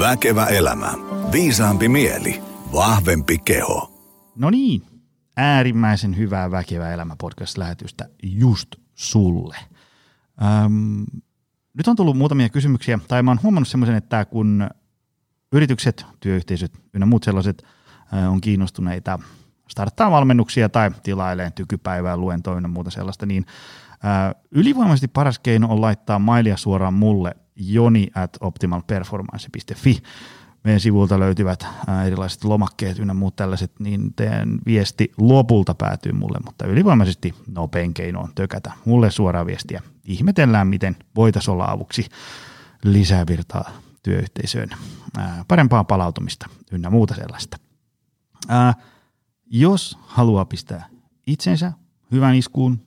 Väkevä elämä. Viisaampi mieli. Vahvempi keho. No niin, äärimmäisen hyvää Väkevä elämä podcast-lähetystä just sulle. Öm, nyt on tullut muutamia kysymyksiä, tai mä oon huomannut semmoisen, että kun yritykset, työyhteisöt ynnä muut sellaiset on kiinnostuneita starttaa valmennuksia tai tilailee tykypäivää, luentoa ynnä muuta sellaista, niin ylivoimaisesti paras keino on laittaa mailia suoraan mulle joni at optimalperformance.fi. Meidän sivulta löytyvät ää, erilaiset lomakkeet ynnä muut tällaiset, niin teidän viesti lopulta päätyy mulle, mutta ylivoimaisesti nopein keino on tökätä mulle suoraa viestiä. Ihmetellään, miten voitaisiin olla avuksi lisää virtaa työyhteisöön, ää, parempaa palautumista ynnä muuta sellaista. Ää, jos haluaa pistää itsensä hyvän iskuun,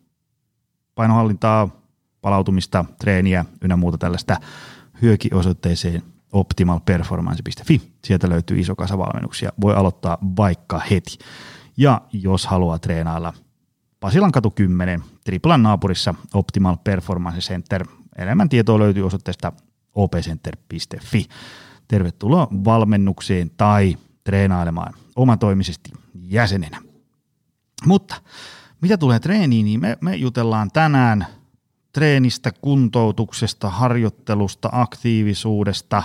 painohallintaa, palautumista, treeniä ynnä muuta tällaista hyöki osoitteeseen optimalperformance.fi. Sieltä löytyy iso kasa valmennuksia. Voi aloittaa vaikka heti. Ja jos haluaa treenailla Pasilan katu 10, Triplan naapurissa Optimal Performance Center. Enemmän tietoa löytyy osoitteesta opcenter.fi. Tervetuloa valmennukseen tai treenailemaan omatoimisesti jäsenenä. Mutta mitä tulee treeniin, niin me, me jutellaan tänään treenistä, kuntoutuksesta, harjoittelusta, aktiivisuudesta,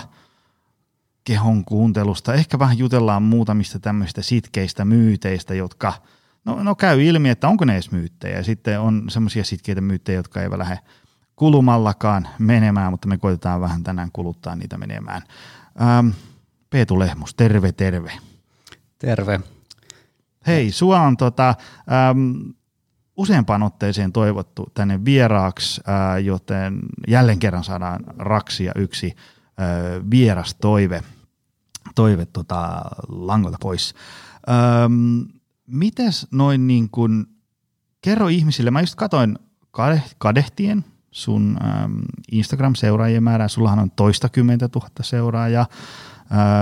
kehon kuuntelusta. Ehkä vähän jutellaan muutamista tämmöistä sitkeistä myyteistä, jotka no, no käy ilmi, että onko ne edes myyttejä. Sitten on semmoisia sitkeitä myyttejä, jotka eivät lähde kulumallakaan menemään, mutta me koitetaan vähän tänään kuluttaa niitä menemään. Ähm, Peetu Lehmus, terve, terve. Terve. Hei, sua on tota, ähm, useampaan otteeseen toivottu tänne vieraaksi, joten jälleen kerran saadaan raksia yksi vieras toive, toive tota, langolta pois. Öm, mites noin niin kuin, kerro ihmisille, mä just katoin kadehtien sun Instagram-seuraajien määrää, sullahan on toista kymmentä tuhatta seuraajaa,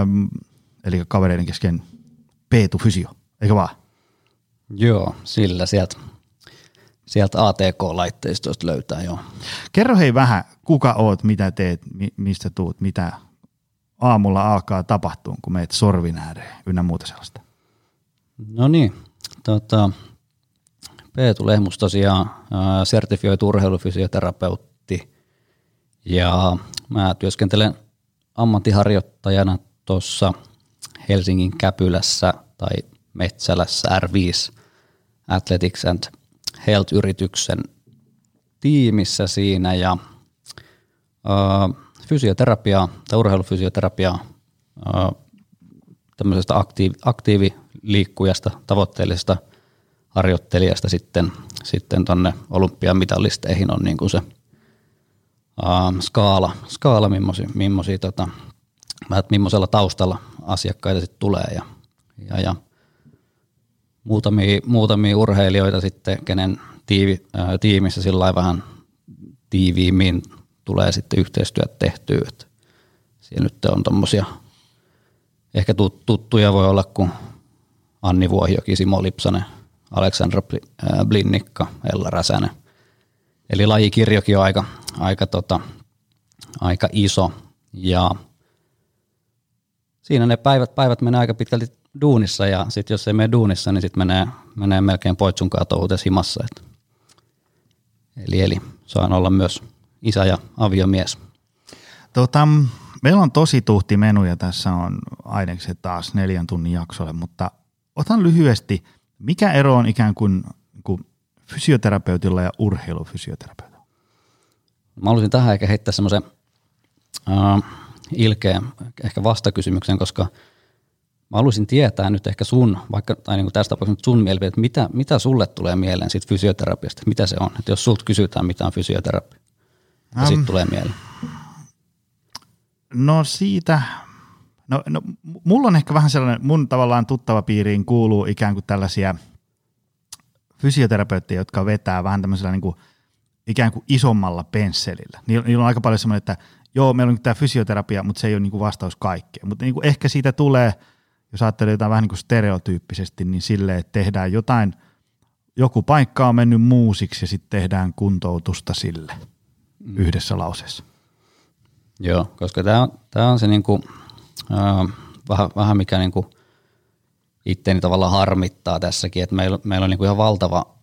äm, eli kavereiden kesken Peetu Fysio, eikö vaan? Joo, sillä sieltä sieltä ATK-laitteistosta löytää jo. Kerro hei vähän, kuka oot, mitä teet, mi- mistä tuut, mitä aamulla alkaa tapahtua, kun meet sorvin ääreen ynnä muuta sellaista. No niin, tota, Peetu Lehmus tosiaan ää, sertifioitu urheilufysioterapeutti ja mä työskentelen ammattiharjoittajana tuossa Helsingin Käpylässä tai Metsälässä R5 Athletics and Health-yrityksen tiimissä siinä ja äh, fysioterapiaa tai urheilufysioterapiaa tämmöisestä aktiivi, aktiiviliikkujasta, tavoitteellisesta harjoittelijasta sitten, sitten tonne olympiamitalisteihin on niin kuin se äh, skaala, skaala millaisia, millaisia tota, millaisella taustalla asiakkaita sitten tulee ja, ja, ja muutamia, muutamia urheilijoita sitten, kenen tiivi, ää, tiimissä sillä vähän tiiviimmin tulee sitten yhteistyöt tehtyä. Että siellä nyt on tommosia, ehkä tuttuja voi olla kuin Anni Vuohjoki, Simo Lipsanen, Aleksandra Blinnikka, Ella Räsänen. Eli lajikirjokin on aika, aika, tota, aika iso ja siinä ne päivät, päivät menee aika pitkälti duunissa ja sitten jos ei mene duunissa, niin sitten menee, menee melkein poitsunkaan touhutes himassa. Et. Eli, eli saan olla myös isä ja aviomies. Tota, meillä on tosi tuhti menu ja tässä on ainekset taas neljän tunnin jaksolle, mutta otan lyhyesti, mikä ero on ikään kuin, kuin fysioterapeutilla ja urheilufysioterapeutilla? Mä haluaisin tähän ehkä heittää semmoisen äh, ilkeän ehkä vastakysymyksen, koska – Mä haluaisin tietää nyt ehkä sun, vaikka, tai niin kuin tässä tapauksessa sun mielipide, että mitä, mitä sulle tulee mieleen siitä fysioterapiasta, mitä se on? Että jos sulta kysytään, mitä on fysioterapia, ja um, tulee mieleen. No siitä, no, no mulla on ehkä vähän sellainen, mun tavallaan tuttava piiriin kuuluu ikään kuin tällaisia fysioterapeutteja, jotka vetää vähän tämmöisellä niin kuin, ikään kuin isommalla pensselillä. Niillä on aika paljon semmoinen, että joo, meillä on tämä fysioterapia, mutta se ei ole niin kuin vastaus kaikkeen. Mutta niin kuin ehkä siitä tulee – jos ajattelee jotain vähän niin kuin stereotyyppisesti, niin silleen, että tehdään jotain, joku paikka on mennyt muusiksi ja sitten tehdään kuntoutusta sille mm. yhdessä lauseessa. Joo, koska tämä on, tää on se niinku vähän, vähän mikä niin kuin itteeni tavallaan harmittaa tässäkin, että meillä, meillä on niin kuin ihan valtava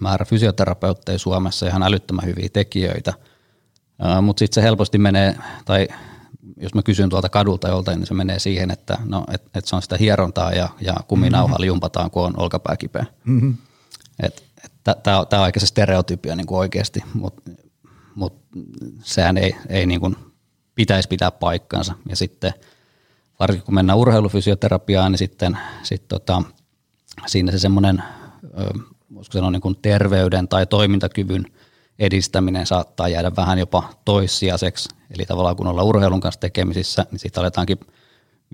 määrä fysioterapeutteja Suomessa, ihan älyttömän hyviä tekijöitä, mutta sitten se helposti menee, tai jos mä kysyn tuolta kadulta joltain, niin se menee siihen, että no, et, et se on sitä hierontaa ja, ja kuminauhalla mm-hmm. jumpataan, kun on olkapää kipeä. Mm-hmm. Tämä on aika se stereotypia niin kuin oikeasti, mutta mut sehän ei, ei niin kuin pitäisi pitää paikkansa. Ja sitten varsinkin kun mennään urheilufysioterapiaan, niin sitten sit tota, siinä se semmoinen, voisiko sanoa niin kuin terveyden tai toimintakyvyn edistäminen saattaa jäädä vähän jopa toissijaiseksi. Eli tavallaan kun ollaan urheilun kanssa tekemisissä, niin sitten aletaankin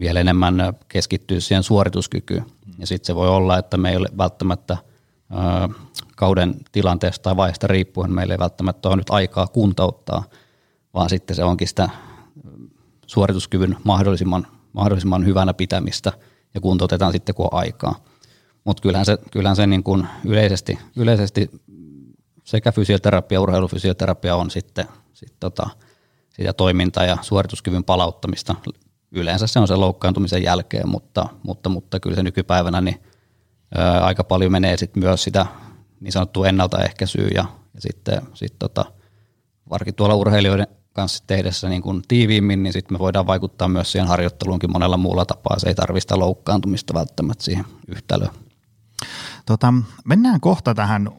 vielä enemmän keskittyä siihen suorituskykyyn. Ja sitten se voi olla, että me ei ole välttämättä kauden tilanteesta tai vaiheesta riippuen meillä ei välttämättä ole nyt aikaa kuntouttaa, vaan sitten se onkin sitä suorituskyvyn mahdollisimman, mahdollisimman hyvänä pitämistä ja kuntoutetaan sitten kun on aikaa. Mutta kyllähän se, kyllähän se niin kuin yleisesti, yleisesti sekä fysioterapia, urheilufysioterapia on sitten sit tota, sitä toimintaa ja suorituskyvyn palauttamista. Yleensä se on se loukkaantumisen jälkeen, mutta, mutta, mutta kyllä se nykypäivänä niin, ää, aika paljon menee sit myös sitä niin sanottua ennaltaehkäisyä ja, ja sitten sit tota, varsinkin tuolla urheilijoiden kanssa tehdessä niin kuin tiiviimmin, niin sitten me voidaan vaikuttaa myös siihen harjoitteluunkin monella muulla tapaa. Se ei tarvista loukkaantumista välttämättä siihen yhtälöön. Tota, mennään kohta tähän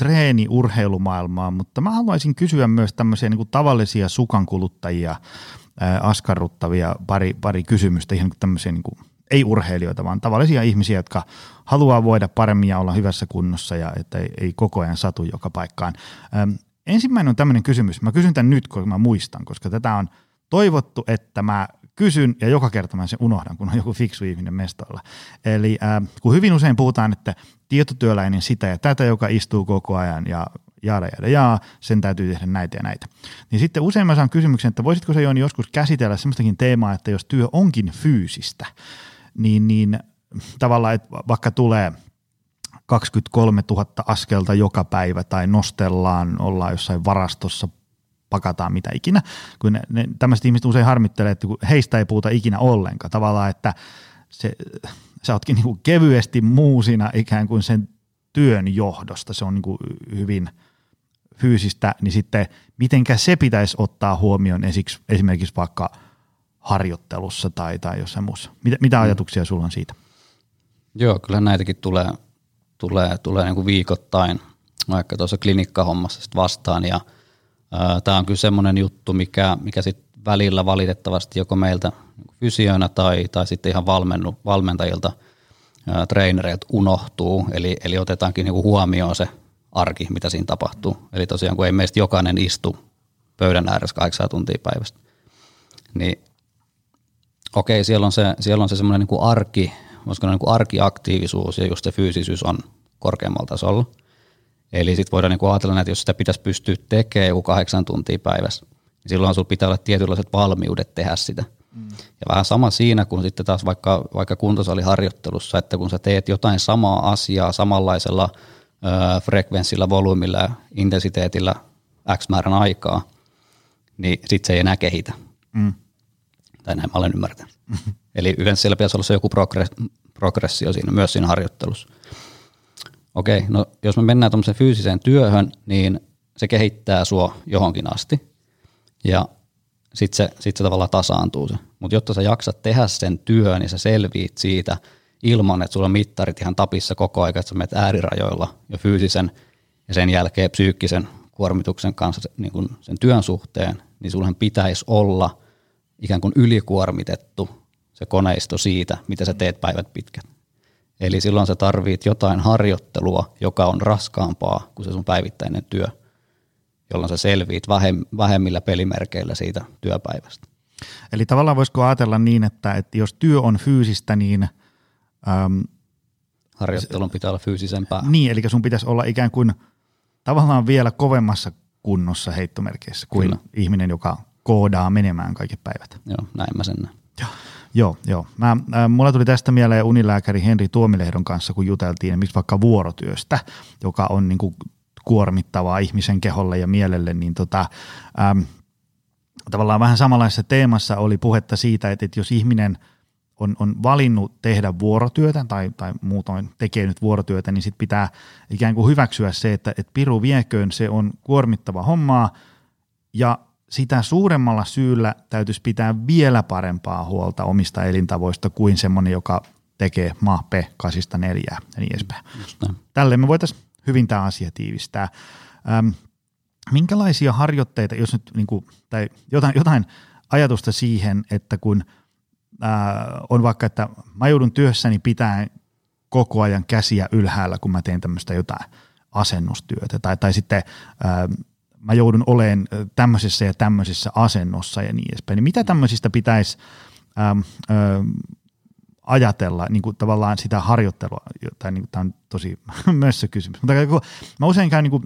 treeni-urheilumaailmaan, mutta mä haluaisin kysyä myös tämmöisiä niin kuin tavallisia sukankuluttajia askarruttavia pari, pari kysymystä, ihan niin tämmöisiä niin kuin, ei urheilijoita, vaan tavallisia ihmisiä, jotka haluaa voida paremmin ja olla hyvässä kunnossa ja että ei, ei koko ajan satu joka paikkaan. Ähm, ensimmäinen on tämmöinen kysymys. Mä kysyn tämän nyt, kun mä muistan, koska tätä on toivottu, että mä kysyn ja joka kerta mä sen unohdan, kun on joku fiksu ihminen mestoilla. Eli äh, kun hyvin usein puhutaan, että tietotyöläinen sitä ja tätä, joka istuu koko ajan ja jaada jaada jaa, sen täytyy tehdä näitä ja näitä. Niin sitten usein mä saan kysymyksen, että voisitko se Jooni joskus käsitellä semmoistakin teemaa, että jos työ onkin fyysistä, niin, niin tavallaan, että vaikka tulee 23 000 askelta joka päivä tai nostellaan, ollaan jossain varastossa pakataan mitä ikinä, kun ne, ne, tämmöiset ihmiset usein harmittelee, että heistä ei puhuta ikinä ollenkaan. Tavallaan, että se, sä ootkin niin kuin kevyesti muusina ikään kuin sen työn johdosta. Se on niin kuin hyvin fyysistä, niin sitten mitenkä se pitäisi ottaa huomioon esimerkiksi vaikka harjoittelussa tai, tai jossain muussa. Mitä, mitä mm. ajatuksia sulla on siitä? Joo, kyllä näitäkin tulee, tulee, tulee niin kuin viikoittain, vaikka tuossa klinikkahommassa vastaan ja – Tämä on kyllä semmoinen juttu, mikä, mikä sit välillä valitettavasti joko meiltä fysioina tai, tai sitten ihan valmennu, valmentajilta, ää, trainereilta unohtuu, eli, eli otetaankin niinku huomioon se arki, mitä siinä tapahtuu. Eli tosiaan kun ei meistä jokainen istu pöydän ääressä kahdeksan tuntia päivästä, niin okei, siellä on se, siellä on se semmoinen niin arki, voisiko niin kuin arkiaktiivisuus ja just se fyysisyys on korkeammalla tasolla – Eli sitten voidaan niinku ajatella, että jos sitä pitäisi pystyä tekemään joku kahdeksan tuntia päivässä, niin silloin sinulla pitää olla tietynlaiset valmiudet tehdä sitä. Mm. Ja vähän sama siinä kuin sitten taas vaikka, vaikka kuntosaliharjoittelussa, että kun sä teet jotain samaa asiaa samanlaisella ö, frekvenssillä, volyymilla ja intensiteetillä X määrän aikaa, niin sitten se ei enää kehitä. Mm. Tai näin mä olen ymmärtänyt. Mm. Eli yleensä siellä pitäisi olla se joku progressio siinä, myös siinä harjoittelussa okei, no jos me mennään tuommoiseen fyysiseen työhön, niin se kehittää sua johonkin asti ja sitten se, sit se tavallaan tasaantuu se. Mutta jotta sä jaksat tehdä sen työn, niin sä selviit siitä ilman, että sulla on mittarit ihan tapissa koko ajan, että sä menet äärirajoilla jo fyysisen ja sen jälkeen psyykkisen kuormituksen kanssa niin kun sen työn suhteen, niin sulhan pitäisi olla ikään kuin ylikuormitettu se koneisto siitä, mitä sä teet päivät pitkät. Eli silloin sä tarvit jotain harjoittelua, joka on raskaampaa kuin se sun päivittäinen työ, jolloin sä selviit vähemmillä pelimerkeillä siitä työpäivästä. Eli tavallaan voisiko ajatella niin, että, että jos työ on fyysistä, niin... Äm, Harjoittelun pitää olla fyysisempää. Niin, eli sun pitäisi olla ikään kuin tavallaan vielä kovemmassa kunnossa heittomerkeissä kuin Kyllä. ihminen, joka koodaa menemään kaikki päivät. Joo, näin mä sen näen. Joo. Joo, joo. Mä, äh, mulla tuli tästä mieleen unilääkäri Henri Tuomilehdon kanssa, kun juteltiin miksi vaikka vuorotyöstä, joka on niin kuin kuormittavaa ihmisen keholle ja mielelle, niin tota, ähm, tavallaan vähän samanlaisessa teemassa oli puhetta siitä, että, että jos ihminen on, on valinnut tehdä vuorotyötä tai, tai muutoin tekee nyt vuorotyötä, niin sitten pitää ikään kuin hyväksyä se, että, että piru vieköön, se on kuormittava hommaa ja sitä suuremmalla syyllä täytyisi pitää vielä parempaa huolta omista elintavoista kuin semmoinen, joka tekee maa P 84 ja niin edespäin. Tälle me voitaisiin hyvin tämä asia tiivistää. Ähm, minkälaisia harjoitteita, jos nyt niin kuin, tai jotain, jotain ajatusta siihen, että kun ää, on vaikka, että mä joudun työssäni pitää koko ajan käsiä ylhäällä, kun mä teen tämmöistä jotain asennustyötä, tai, tai sitten ää, mä joudun olemaan tämmöisessä ja tämmöisessä asennossa ja niin edespäin, niin mitä tämmöisistä pitäisi ää, ää, ajatella niin kuin tavallaan sitä harjoittelua, tai niin kuin, tämä on tosi mössö kysymys, mutta kun mä usein käyn niin kuin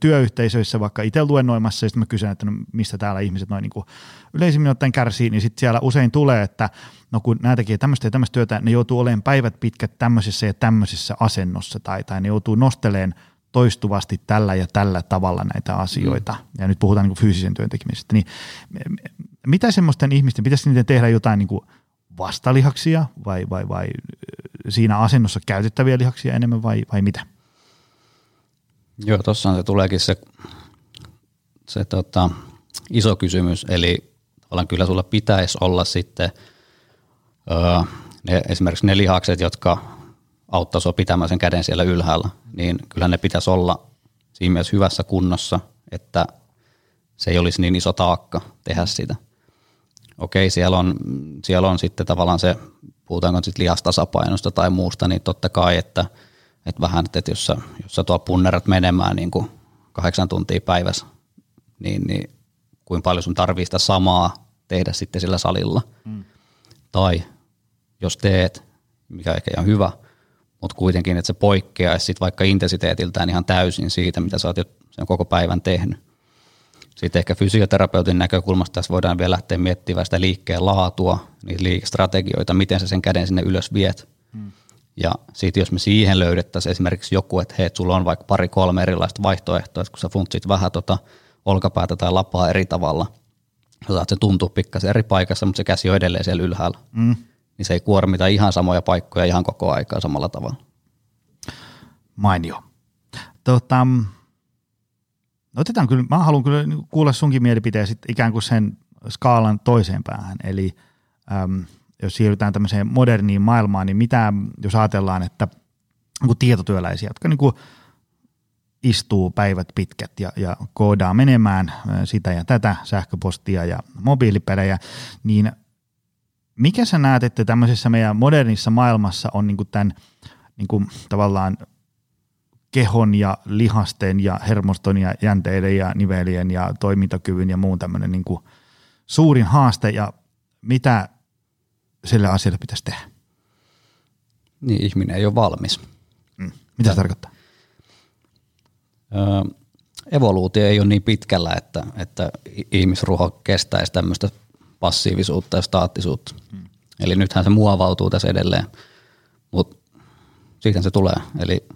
työyhteisöissä vaikka itse luennoimassa, ja sitten mä kysyn, että no, mistä täällä ihmiset noin niin yleisimmin ottaen kärsii, niin sitten siellä usein tulee, että no kun nämä tekee tämmöistä ja tämmöistä työtä, ne joutuu olemaan päivät pitkät tämmöisessä ja tämmöisessä asennossa, tai, tai ne joutuu nosteleen toistuvasti tällä ja tällä tavalla näitä asioita, mm. ja nyt puhutaan niin kuin fyysisen työn tekemisestä, niin mitä semmoisten ihmisten, pitäisi niiden tehdä jotain niin kuin vastalihaksia vai, vai, vai siinä asennossa käytettäviä lihaksia enemmän vai, vai mitä? Joo, tuossa se tuleekin se, se tota, iso kysymys, eli tavallaan kyllä sulla pitäisi olla sitten öö, ne, esimerkiksi ne lihakset, jotka auttaa sinua pitämään sen käden siellä ylhäällä, niin kyllä ne pitäisi olla siinä mielessä hyvässä kunnossa, että se ei olisi niin iso taakka tehdä sitä okei, siellä on, siellä on sitten tavallaan se, puhutaanko sitten lihastasapainosta tai muusta, niin totta kai, että, että vähän, että jos sä, jos sä tuo punnerat menemään niin kuin kahdeksan tuntia päivässä, niin, niin kuin paljon sun tarvii sitä samaa tehdä sitten sillä salilla. Mm. Tai jos teet, mikä ehkä ihan hyvä, mutta kuitenkin, että se poikkeaisi sit vaikka intensiteetiltään ihan täysin siitä, mitä sä oot jo sen koko päivän tehnyt. Sitten ehkä fysioterapeutin näkökulmasta tässä voidaan vielä lähteä miettimään sitä liikkeen laatua, niitä liikestrategioita, miten sä sen käden sinne ylös viet. Hmm. Ja sitten jos me siihen löydettäisiin esimerkiksi joku, että hei, sulla on vaikka pari kolme erilaista vaihtoehtoa, että kun sä funtsit vähän tota olkapäätä tai lapaa eri tavalla, saat se tuntuu pikkasen eri paikassa, mutta se käsi on edelleen siellä ylhäällä, hmm. Niin se ei kuormita ihan samoja paikkoja ihan koko aikaa samalla tavalla. Mainio. Tota, Otetaan kyllä, mä haluan kyllä kuulla sunkin mielipiteen sit ikään kuin sen skaalan toiseen päähän, eli äm, jos siirrytään tämmöiseen moderniin maailmaan, niin mitä, jos ajatellaan, että niin tietotyöläisiä, jotka niin kuin istuu päivät pitkät ja, ja koodaa menemään sitä ja tätä, sähköpostia ja mobiilipelejä, niin mikä sä näet, että tämmöisessä meidän modernissa maailmassa on niin kuin tämän niin kuin tavallaan kehon ja lihasten ja hermoston ja jänteiden ja nivelien ja toimintakyvyn ja muun tämmöinen niin kuin suurin haaste ja mitä sille asialle pitäisi tehdä? Niin, ihminen ei ole valmis. Mm. Mitä se tarkoittaa? Öö, evoluutio ei ole niin pitkällä, että, että ihmisruho kestäisi tämmöistä passiivisuutta ja staattisuutta. Mm. Eli nythän se muovautuu tässä edelleen, mutta siitä se tulee. Eli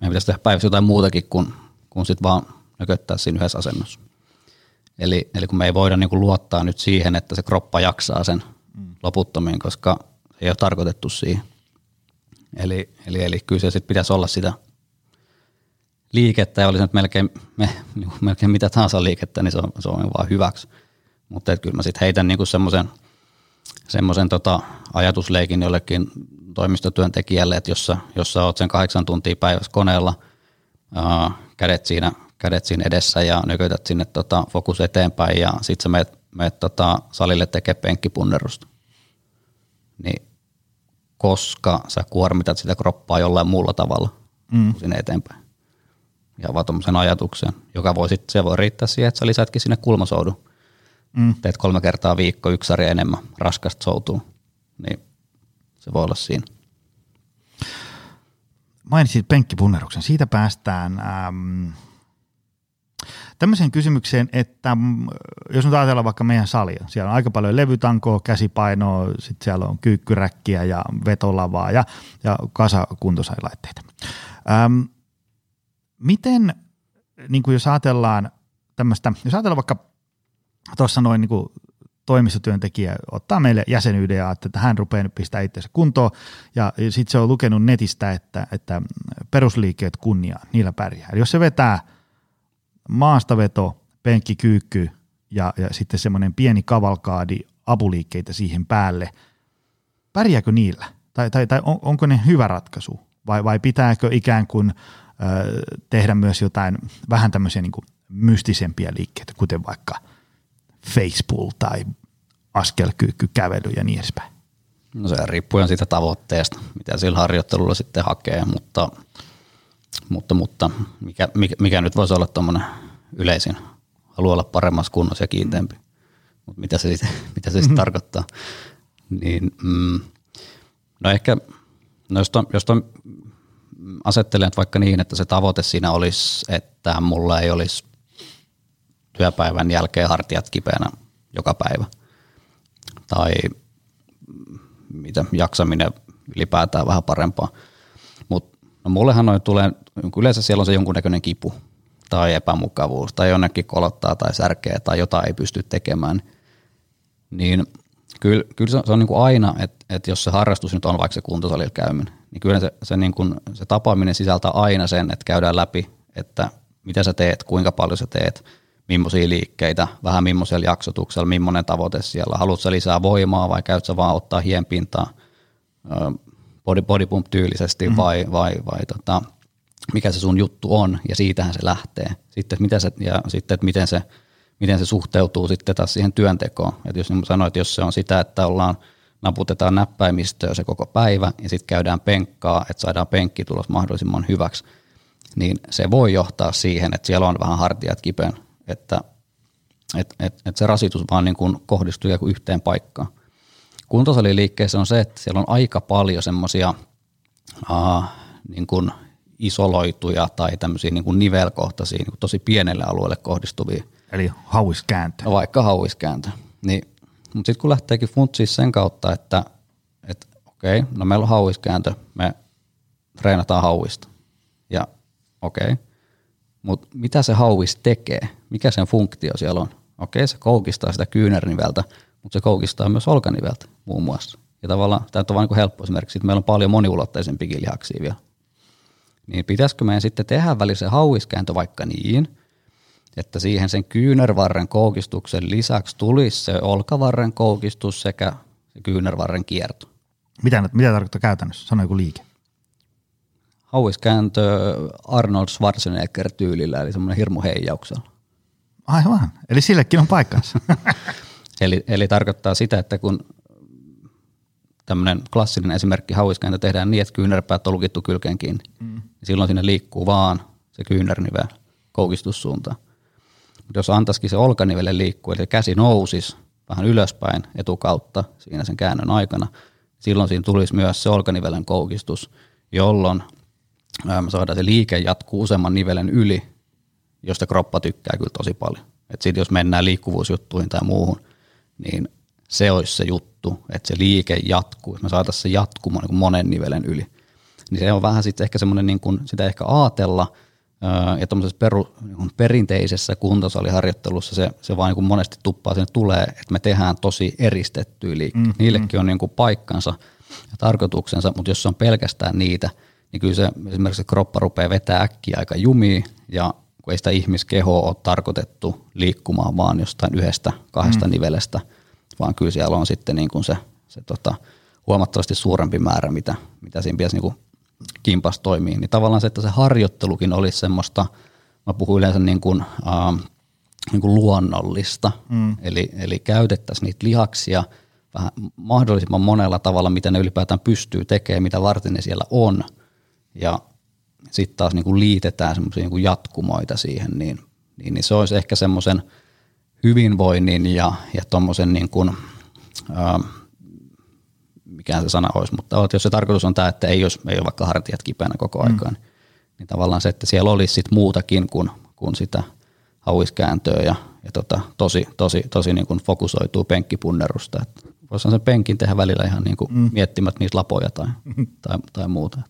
meidän pitäisi tehdä päivässä jotain muutakin kuin, kuin sit vaan nököttää siinä yhdessä asennossa. Eli, eli kun me ei voida niin kuin luottaa nyt siihen, että se kroppa jaksaa sen mm. loputtomiin, koska se ei ole tarkoitettu siihen. Eli, eli, eli kyllä se sitten pitäisi olla sitä liikettä, ja olisi nyt melkein, me, melkein mitä tahansa liikettä, niin se on, se on vaan hyväksi. Mutta kyllä mä sitten heitän niinku semmoisen semmoisen tota ajatusleikin jollekin toimistotyöntekijälle, että jos sä, jos sä oot sen kahdeksan tuntia päivässä koneella, ää, kädet, siinä, kädet siinä edessä ja nykötät sinne tota, fokus eteenpäin ja sit sä meet, meet tota, salille tekee penkkipunnerusta. Niin koska sä kuormitat sitä kroppaa jollain muulla tavalla mm. sinne eteenpäin. Ja vaan tuommoisen ajatuksen, joka voi sitten, se voi riittää siihen, että sä lisätkin sinne kulmasoudun. Mm. Teet kolme kertaa viikko, yksi sarja enemmän raskasta soutua. Niin se voi olla siinä. Mainitsit penkkipunneruksen. Siitä päästään ähm, tämmöiseen kysymykseen, että mm, jos nyt ajatellaan vaikka meidän salia, siellä on aika paljon levytankoa, käsipainoa, sitten siellä on kyykkyräkkiä ja vetolavaa ja, ja kasa kuntosailaitteita. Ähm, miten, niin kuin jos ajatellaan tämmöistä, jos ajatellaan vaikka tuossa noin niin kuin toimistotyöntekijä ottaa meille jäsenyyden ja että hän rupeaa nyt pistää itseänsä kuntoon. Ja sitten se on lukenut netistä, että, että perusliikkeet kunnia, niillä pärjää. Eli jos se vetää maastaveto, penkkikyykky ja, ja sitten semmoinen pieni kavalkaadi apuliikkeitä siihen päälle, pärjääkö niillä? Tai, tai, tai on, onko ne hyvä ratkaisu? Vai, vai pitääkö ikään kuin ö, tehdä myös jotain vähän tämmöisiä niin mystisempiä liikkeitä, kuten vaikka – facepull tai askelkyykky, kävely ja niin edespäin? No se riippuu siitä tavoitteesta, mitä sillä harjoittelulla sitten hakee, mutta, mutta, mutta mikä, mikä, mikä nyt voisi olla tuommoinen yleisin, haluaa olla paremmassa kunnossa ja kiinteämpi, mutta mitä se sitten, mitä se sitten tarkoittaa, niin mm, no ehkä, no jos, ton, jos ton asettelen vaikka niin, että se tavoite siinä olisi, että mulla ei olisi työpäivän jälkeen hartiat kipeänä joka päivä. Tai mitä, jaksaminen ylipäätään vähän parempaa. Mutta no mullehan noin tulee, yleensä siellä on se jonkunnäköinen kipu tai epämukavuus tai jonnekin kolottaa tai särkeä tai jotain ei pysty tekemään. Niin kyllä, kyllä se, se on niin kuin aina, että, että jos se harrastus nyt on vaikka se kuntosalilla käyminen, niin kyllä se, se, niin kuin, se tapaaminen sisältää aina sen, että käydään läpi, että mitä sä teet, kuinka paljon sä teet – millaisia liikkeitä, vähän millaisella jaksotuksella, millainen tavoite siellä. Haluatko lisää voimaa vai käytkö vaan ottaa hienpintaa body, body pump tyylisesti mm-hmm. vai, vai, vai tota, mikä se sun juttu on ja siitähän se lähtee. Sitten, että miten se, ja sitten, että miten se, miten se suhteutuu sitten taas siihen työntekoon. Et jos niin sanoit, että jos se on sitä, että ollaan naputetaan näppäimistöä se koko päivä ja sitten käydään penkkaa, että saadaan penkki tulos mahdollisimman hyväksi, niin se voi johtaa siihen, että siellä on vähän hartiat kipeän että et, et, et se rasitus vaan niin kuin kohdistuu joku yhteen paikkaan. Kuntosaliliikkeessä on se, että siellä on aika paljon semmoisia niin kuin isoloituja tai tämmöisiä niin kuin nivelkohtaisia, niin kuin tosi pienelle alueelle kohdistuvia. Eli hauiskääntö. No vaikka hauiskääntö. Niin, mutta sitten kun lähteekin funtsiin sen kautta, että, että okei, no meillä on hauiskääntö, me treenataan hauista. Ja okei, mutta mitä se hauis tekee? Mikä sen funktio siellä on? Okei, se koukistaa sitä kyynärniveltä, mutta se koukistaa myös olkaniveltä muun muassa. Ja tavallaan tämä on vain niin helppo esimerkiksi, että meillä on paljon moniulotteisempikin lihaksia vielä. Niin pitäisikö meidän sitten tehdä välisen hauiskääntö vaikka niin, että siihen sen kyynärvarren koukistuksen lisäksi tulisi se olkavarren koukistus sekä se kyynärvarren kierto. Mitä, mitä tarkoittaa käytännössä? Sano joku liike hauiskääntö Arnold Schwarzenegger-tyylillä, eli semmoinen hirmu heijauksella. Aivan, eli sillekin on paikkansa. eli, eli tarkoittaa sitä, että kun tämmöinen klassinen esimerkki hauiskääntö tehdään niin, että kyynärpäät on lukittu kylkeen kiinni, mm. niin silloin sinne liikkuu vaan se kyynärnivel koukistussuuntaan. Mutta jos antaisikin se olkanivelle liikkua, eli käsi nousisi vähän ylöspäin etukautta siinä sen käännön aikana, silloin siinä tulisi myös se olkanivelen koukistus, jolloin me saadaan se liike jatkuu useamman nivelen yli, josta kroppa tykkää kyllä tosi paljon. Et sit jos mennään liikkuvuusjuttuihin tai muuhun, niin se olisi se juttu, että se liike jatkuu, me saataisiin se jatkumaan niin monen nivelen yli. Niin se on vähän sitten ehkä semmoinen, niin kuin sitä ehkä ajatella, ja tuommoisessa peru, niin perinteisessä kuntosaliharjoittelussa se, se vaan niin monesti tuppaa sinne tulee, että me tehdään tosi eristettyjä liikkeitä. Mm, Niillekin mm. on niin kuin paikkansa ja tarkoituksensa, mutta jos se on pelkästään niitä – niin kyllä se esimerkiksi se kroppa rupeaa vetää äkkiä aika jumiin ja kun ei sitä ihmiskehoa ole tarkoitettu liikkumaan vaan jostain yhdestä, kahdesta mm. nivelestä, vaan kyllä siellä on sitten niin kuin se, se tota, huomattavasti suurempi määrä, mitä, mitä siinä pitäisi niin kuin kimpas toimii. Niin tavallaan se, että se harjoittelukin olisi semmoista, mä puhun yleensä niin kuin, äh, niin kuin luonnollista, mm. eli, eli käytettäisiin niitä lihaksia vähän mahdollisimman monella tavalla, mitä ne ylipäätään pystyy tekemään, mitä varten ne siellä on – ja sitten taas niin kuin liitetään semmoisia niin jatkumoita siihen, niin, niin, niin se olisi ehkä semmoisen hyvinvoinnin ja, ja tuommoisen niin kuin, ää, mikä se sana olisi, mutta jos se tarkoitus on tämä, että ei, olisi, ei ole vaikka hartiat kipeänä koko aikaa, mm. niin tavallaan se, että siellä olisi sit muutakin kuin, kuin sitä hauiskääntöä ja, ja tota, tosi, tosi, tosi niin kuin fokusoituu penkkipunnerusta. Että voisi sen penkin tehdä välillä ihan niin kuin mm. miettimät niitä lapoja tai, tai, tai muuta.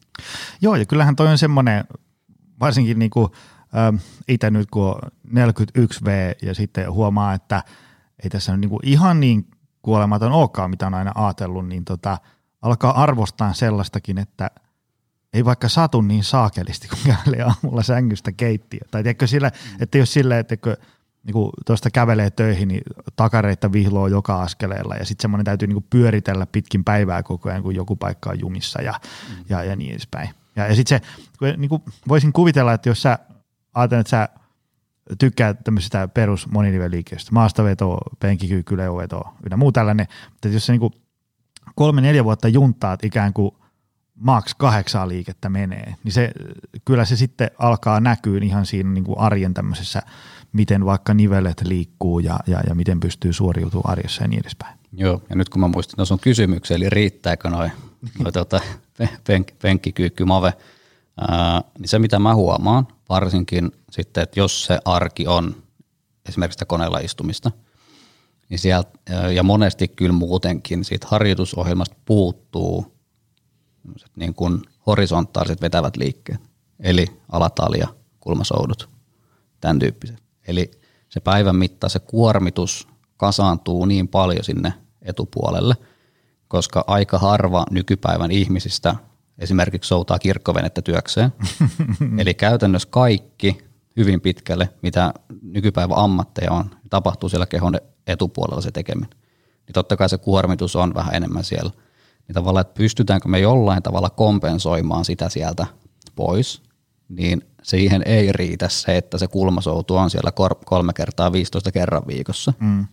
Joo, ja kyllähän toi on semmoinen, varsinkin niin kuin, äh, itse nyt kun on 41V ja sitten huomaa, että ei tässä nyt niin kuin ihan niin kuolematon olekaan, mitä on aina ajatellut, niin tota, alkaa arvostaa sellaistakin, että ei vaikka satu niin saakelisti, kun kävelee aamulla sängystä keittiö. Tai tiedätkö sillä, mm. että jos sillä, että niin tuosta kävelee töihin, niin takareita vihloo joka askeleella ja sitten semmoinen täytyy niin pyöritellä pitkin päivää koko ajan, kun joku paikka on jumissa ja, mm. ja, ja niin edespäin. Ja, ja sitten se, niin kuin voisin kuvitella, että jos sä ajattelet, että sä tykkää tämmöisestä perus moniliveliikkeestä, maastaveto, penkikyykky, leuveto ynnä muu tällainen, että jos sä niin kolme-neljä vuotta juntaat ikään kuin maks kahdeksan liikettä menee, niin se, kyllä se sitten alkaa näkyä ihan siinä niin kuin arjen tämmöisessä, miten vaikka nivelet liikkuu ja, ja, ja miten pystyy suoriutumaan arjessa ja niin edespäin. Joo, ja nyt kun mä muistin sun kysymyksen, eli riittääkö noin noi, tuota, penk, penkkikyykky, mave, ää, niin se mitä mä huomaan, varsinkin sitten, että jos se arki on esimerkiksi sitä koneella istumista, niin sieltä, ja monesti kyllä muutenkin siitä harjoitusohjelmasta puuttuu niin kuin horisontaaliset vetävät liikkeet, eli alatalia, kulmasoudut, tämän tyyppiset. Eli se päivän mittaan se kuormitus kasaantuu niin paljon sinne etupuolelle, koska aika harva nykypäivän ihmisistä esimerkiksi soutaa kirkkovenettä työkseen. Eli käytännössä kaikki hyvin pitkälle, mitä nykypäivän ammatteja on, tapahtuu siellä kehon etupuolella se tekeminen. Niin totta kai se kuormitus on vähän enemmän siellä. Niin tavallaan, että pystytäänkö me jollain tavalla kompensoimaan sitä sieltä pois, niin siihen ei riitä se, että se kulmasoutu on siellä kolme kertaa 15 kerran viikossa. Mm.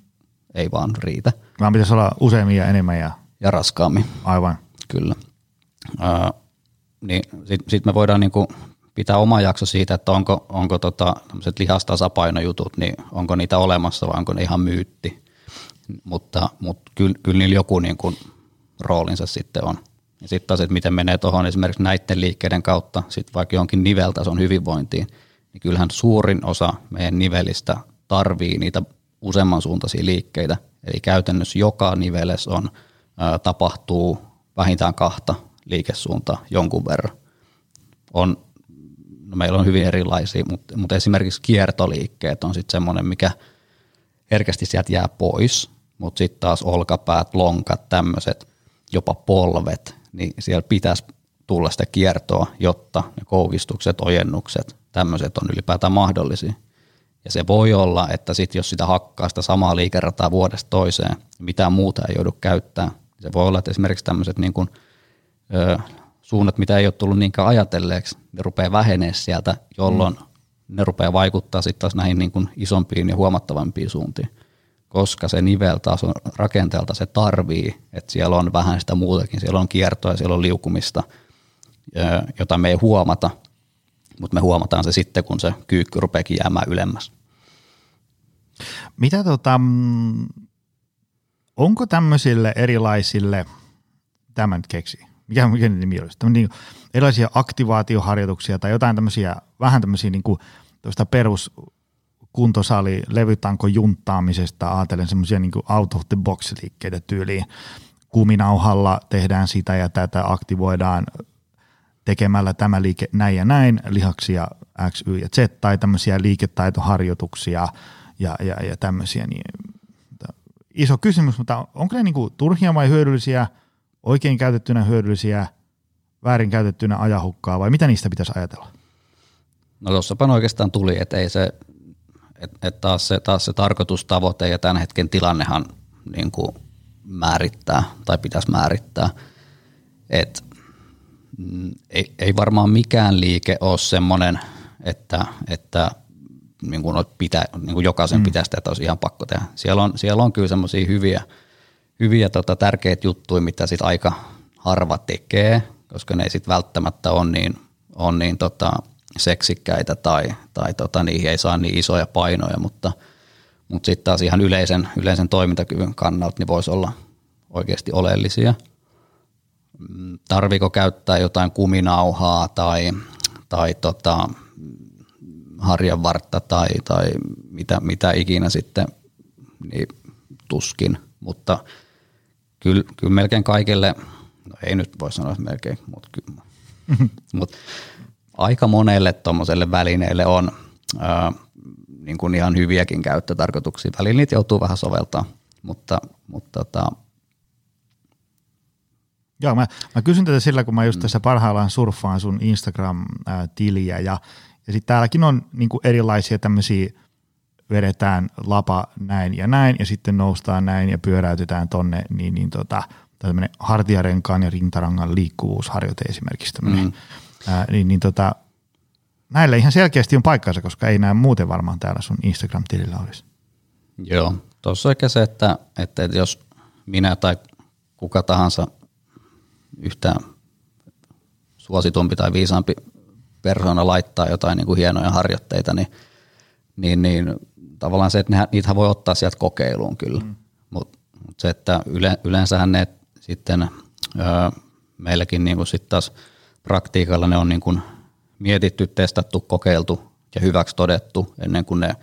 Ei vaan riitä. Vaan pitäisi olla useammin ja enemmän. Ja, ja raskaammin. Aivan. Kyllä. Uh, niin sitten sit me voidaan niinku pitää oma jakso siitä, että onko, onko tota, lihastasapainojutut, niin onko niitä olemassa vai onko ne ihan myytti. Mutta, mutta kyllä, kyllä niillä joku niin kuin roolinsa sitten on. Ja sitten taas, että miten menee tuohon esimerkiksi näiden liikkeiden kautta, sitten vaikka jonkin niveltason hyvinvointiin, niin kyllähän suurin osa meidän nivelistä tarvii niitä useamman suuntaisia liikkeitä. Eli käytännössä joka niveles on, ää, tapahtuu vähintään kahta liikesuuntaa jonkun verran. On, no meillä on hyvin erilaisia, mutta, mutta esimerkiksi kiertoliikkeet on sitten semmoinen, mikä herkästi sieltä jää pois, mutta sitten taas olkapäät, lonkat, tämmöiset, jopa polvet, niin siellä pitäisi tulla sitä kiertoa, jotta ne kouvistukset, ojennukset, tämmöiset on ylipäätään mahdollisia. Ja se voi olla, että sit jos sitä hakkaa sitä samaa liikerataa vuodesta toiseen, mitään muuta ei joudu käyttää. Se voi olla, että esimerkiksi tämmöiset niin kuin, ö, suunnat, mitä ei ole tullut niinkään ajatelleeksi, ne rupeaa vähenee sieltä, jolloin mm. ne rupeaa vaikuttaa sitten taas näihin niin kuin isompiin ja huomattavampiin suuntiin. Koska se nivel taas on rakenteelta, se tarvii, että siellä on vähän sitä muutakin, siellä on kiertoa siellä on liukumista, jota me ei huomata, mutta me huomataan se sitten, kun se kyykky rupeakin jäämään ylemmäs. Mitä tota, mm, onko tämmöisille erilaisille, tämän keksi, mikä, mikä nimi olisi, niin erilaisia aktivaatioharjoituksia tai jotain tämmöisiä, vähän tämmöisiä niin kuin, perus kuntosali levytanko junttaamisesta, ajatellen semmoisia niin out of the box liikkeitä tyyliin. Kuminauhalla tehdään sitä ja tätä, aktivoidaan tekemällä tämä liike näin ja näin, lihaksia X, Y ja Z, tai tämmöisiä liiketaitoharjoituksia ja, ja, ja tämmöisiä. Niin, iso kysymys, mutta onko ne niinku turhia vai hyödyllisiä, oikein käytettynä hyödyllisiä, väärin käytettynä ajahukkaa vai mitä niistä pitäisi ajatella? No tuossapa oikeastaan tuli, että ei se, että et taas, se, taas se tarkoitustavoite ja tämän hetken tilannehan niin kuin määrittää tai pitäisi määrittää, että Mm, ei, ei varmaan mikään liike ole semmoinen, että, että niin kuin pitä, niin kuin jokaisen mm. pitäisi tätä olisi ihan pakko tehdä. Siellä on, siellä on kyllä semmoisia hyviä, hyviä tota, tärkeitä juttuja, mitä sit aika harva tekee, koska ne ei sitten välttämättä ole niin, on niin tota, seksikkäitä tai, tai tota, niihin ei saa niin isoja painoja, mutta, mutta sitten taas ihan yleisen, yleisen toimintakyvyn kannalta niin voisi olla oikeasti oleellisia – tarviko käyttää jotain kuminauhaa tai, tai tota, harjanvartta tai, tai mitä, mitä ikinä sitten, niin tuskin, mutta kyllä, kyllä melkein kaikille, no ei nyt voi sanoa melkein, mutta, kyllä, mutta aika monelle tuommoiselle välineelle on ää, niin kuin ihan hyviäkin käyttötarkoituksia. Välillä niitä joutuu vähän soveltaa, mutta, mutta tota, Joo, mä, mä kysyn tätä sillä, kun mä just tässä parhaillaan surffaan sun Instagram-tiliä ja, ja sitten täälläkin on niinku erilaisia tämmöisiä, vedetään lapa näin ja näin ja sitten noustaan näin ja pyöräytetään tonne, niin, niin tota, tämmöinen hartiarenkaan ja rintarangan liikkuvuusharjoite esimerkiksi tämmöinen, mm. Ää, niin, niin tota, näillä ihan selkeästi on paikkansa, koska ei näe muuten varmaan täällä sun Instagram-tilillä olisi. Joo, tuossa ehkä se, että, että jos minä tai kuka tahansa yhtään suositumpi tai viisaampi persoona laittaa jotain niin kuin hienoja harjoitteita, niin, niin, niin tavallaan se, että niitä voi ottaa sieltä kokeiluun kyllä. Mm. Mutta mut se, että yle, yleensähän ne sitten öö, meilläkin niin kuin sit taas praktiikalla ne on niin kuin mietitty, testattu, kokeiltu ja hyväksi todettu ennen kuin ne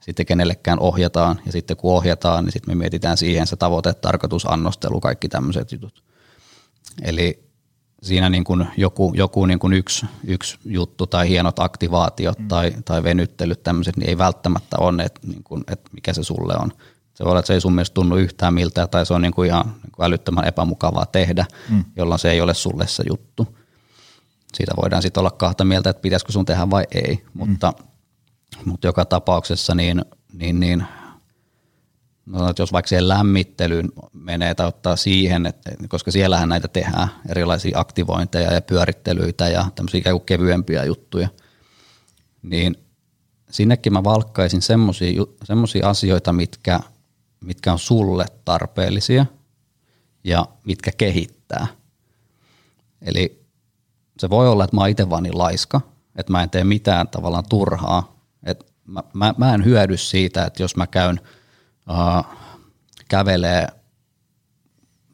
sitten kenellekään ohjataan. Ja sitten kun ohjataan, niin sitten me mietitään siihen se tavoite, tarkoitus, annostelu, kaikki tämmöiset jutut. Eli siinä niin kuin joku, joku niin kuin yksi, yksi juttu tai hienot aktivaatiot mm. tai, tai venyttelyt tämmöiset, niin ei välttämättä ole, että, niin kuin, että mikä se sulle on. Se voi olla, että se ei sun mielestä tunnu yhtään miltä tai se on niin kuin ihan niin kuin älyttömän epämukavaa tehdä, mm. jolloin se ei ole sulle se juttu. Siitä voidaan sitten olla kahta mieltä, että pitäisikö sun tehdä vai ei, mm. mutta, mutta joka tapauksessa niin, niin, niin No, että jos vaikka siihen lämmittelyyn menee tai ottaa siihen, että, koska siellähän näitä tehdään, erilaisia aktivointeja ja pyörittelyitä ja tämmöisiä ikään kuin kevyempiä juttuja, niin sinnekin mä valkkaisin semmoisia asioita, mitkä, mitkä on sulle tarpeellisia ja mitkä kehittää. Eli se voi olla, että mä oon itse vaan niin laiska, että mä en tee mitään tavallaan turhaa. Että mä, mä, mä en hyödy siitä, että jos mä käyn – uh, kävelee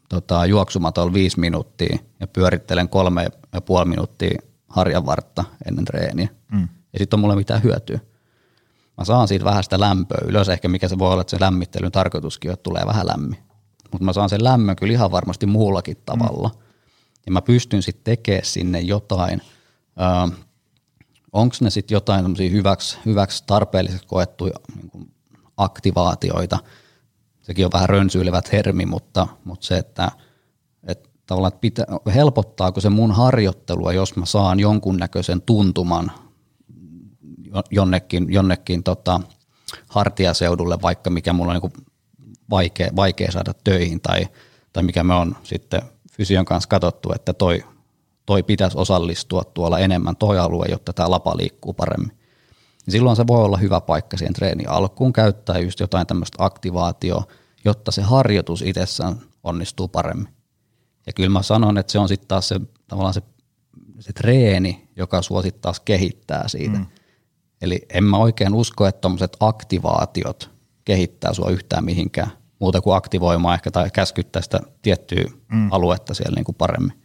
tota, juoksumatolla viisi minuuttia ja pyörittelen kolme ja puoli minuuttia harjan vartta ennen treeniä. Mm. Ja sitten on mulle mitään hyötyä. Mä saan siitä vähän sitä lämpöä ylös, ehkä mikä se voi olla, että se lämmittelyn tarkoituskin on, että tulee vähän lämmin. Mutta mä saan sen lämmön kyllä ihan varmasti muullakin tavalla. Mm. Ja mä pystyn sitten tekemään sinne jotain, onko ne sitten jotain hyväksi, hyväksi tarpeelliseksi koettuja niin aktivaatioita. Sekin on vähän rönsyilevä termi, mutta, mutta se, että, että tavallaan että pitä, helpottaako se mun harjoittelua, jos mä saan jonkunnäköisen tuntuman jonnekin, jonnekin tota, hartiaseudulle, vaikka mikä mulla on niin vaikea, vaikea saada töihin tai, tai mikä me on sitten fysion kanssa katsottu, että toi, toi pitäisi osallistua tuolla enemmän toi alue, jotta tämä lapa liikkuu paremmin niin silloin se voi olla hyvä paikka siihen treenin alkuun käyttää just jotain tämmöistä aktivaatio, jotta se harjoitus itsessään onnistuu paremmin. Ja kyllä mä sanon, että se on sitten taas se, tavallaan se, se treeni, joka sua sitten taas kehittää siitä. Mm. Eli en mä oikein usko, että tuommoiset aktivaatiot kehittää sua yhtään mihinkään muuta kuin aktivoimaan ehkä tai käskyttää sitä tiettyä mm. aluetta siellä niin kuin paremmin.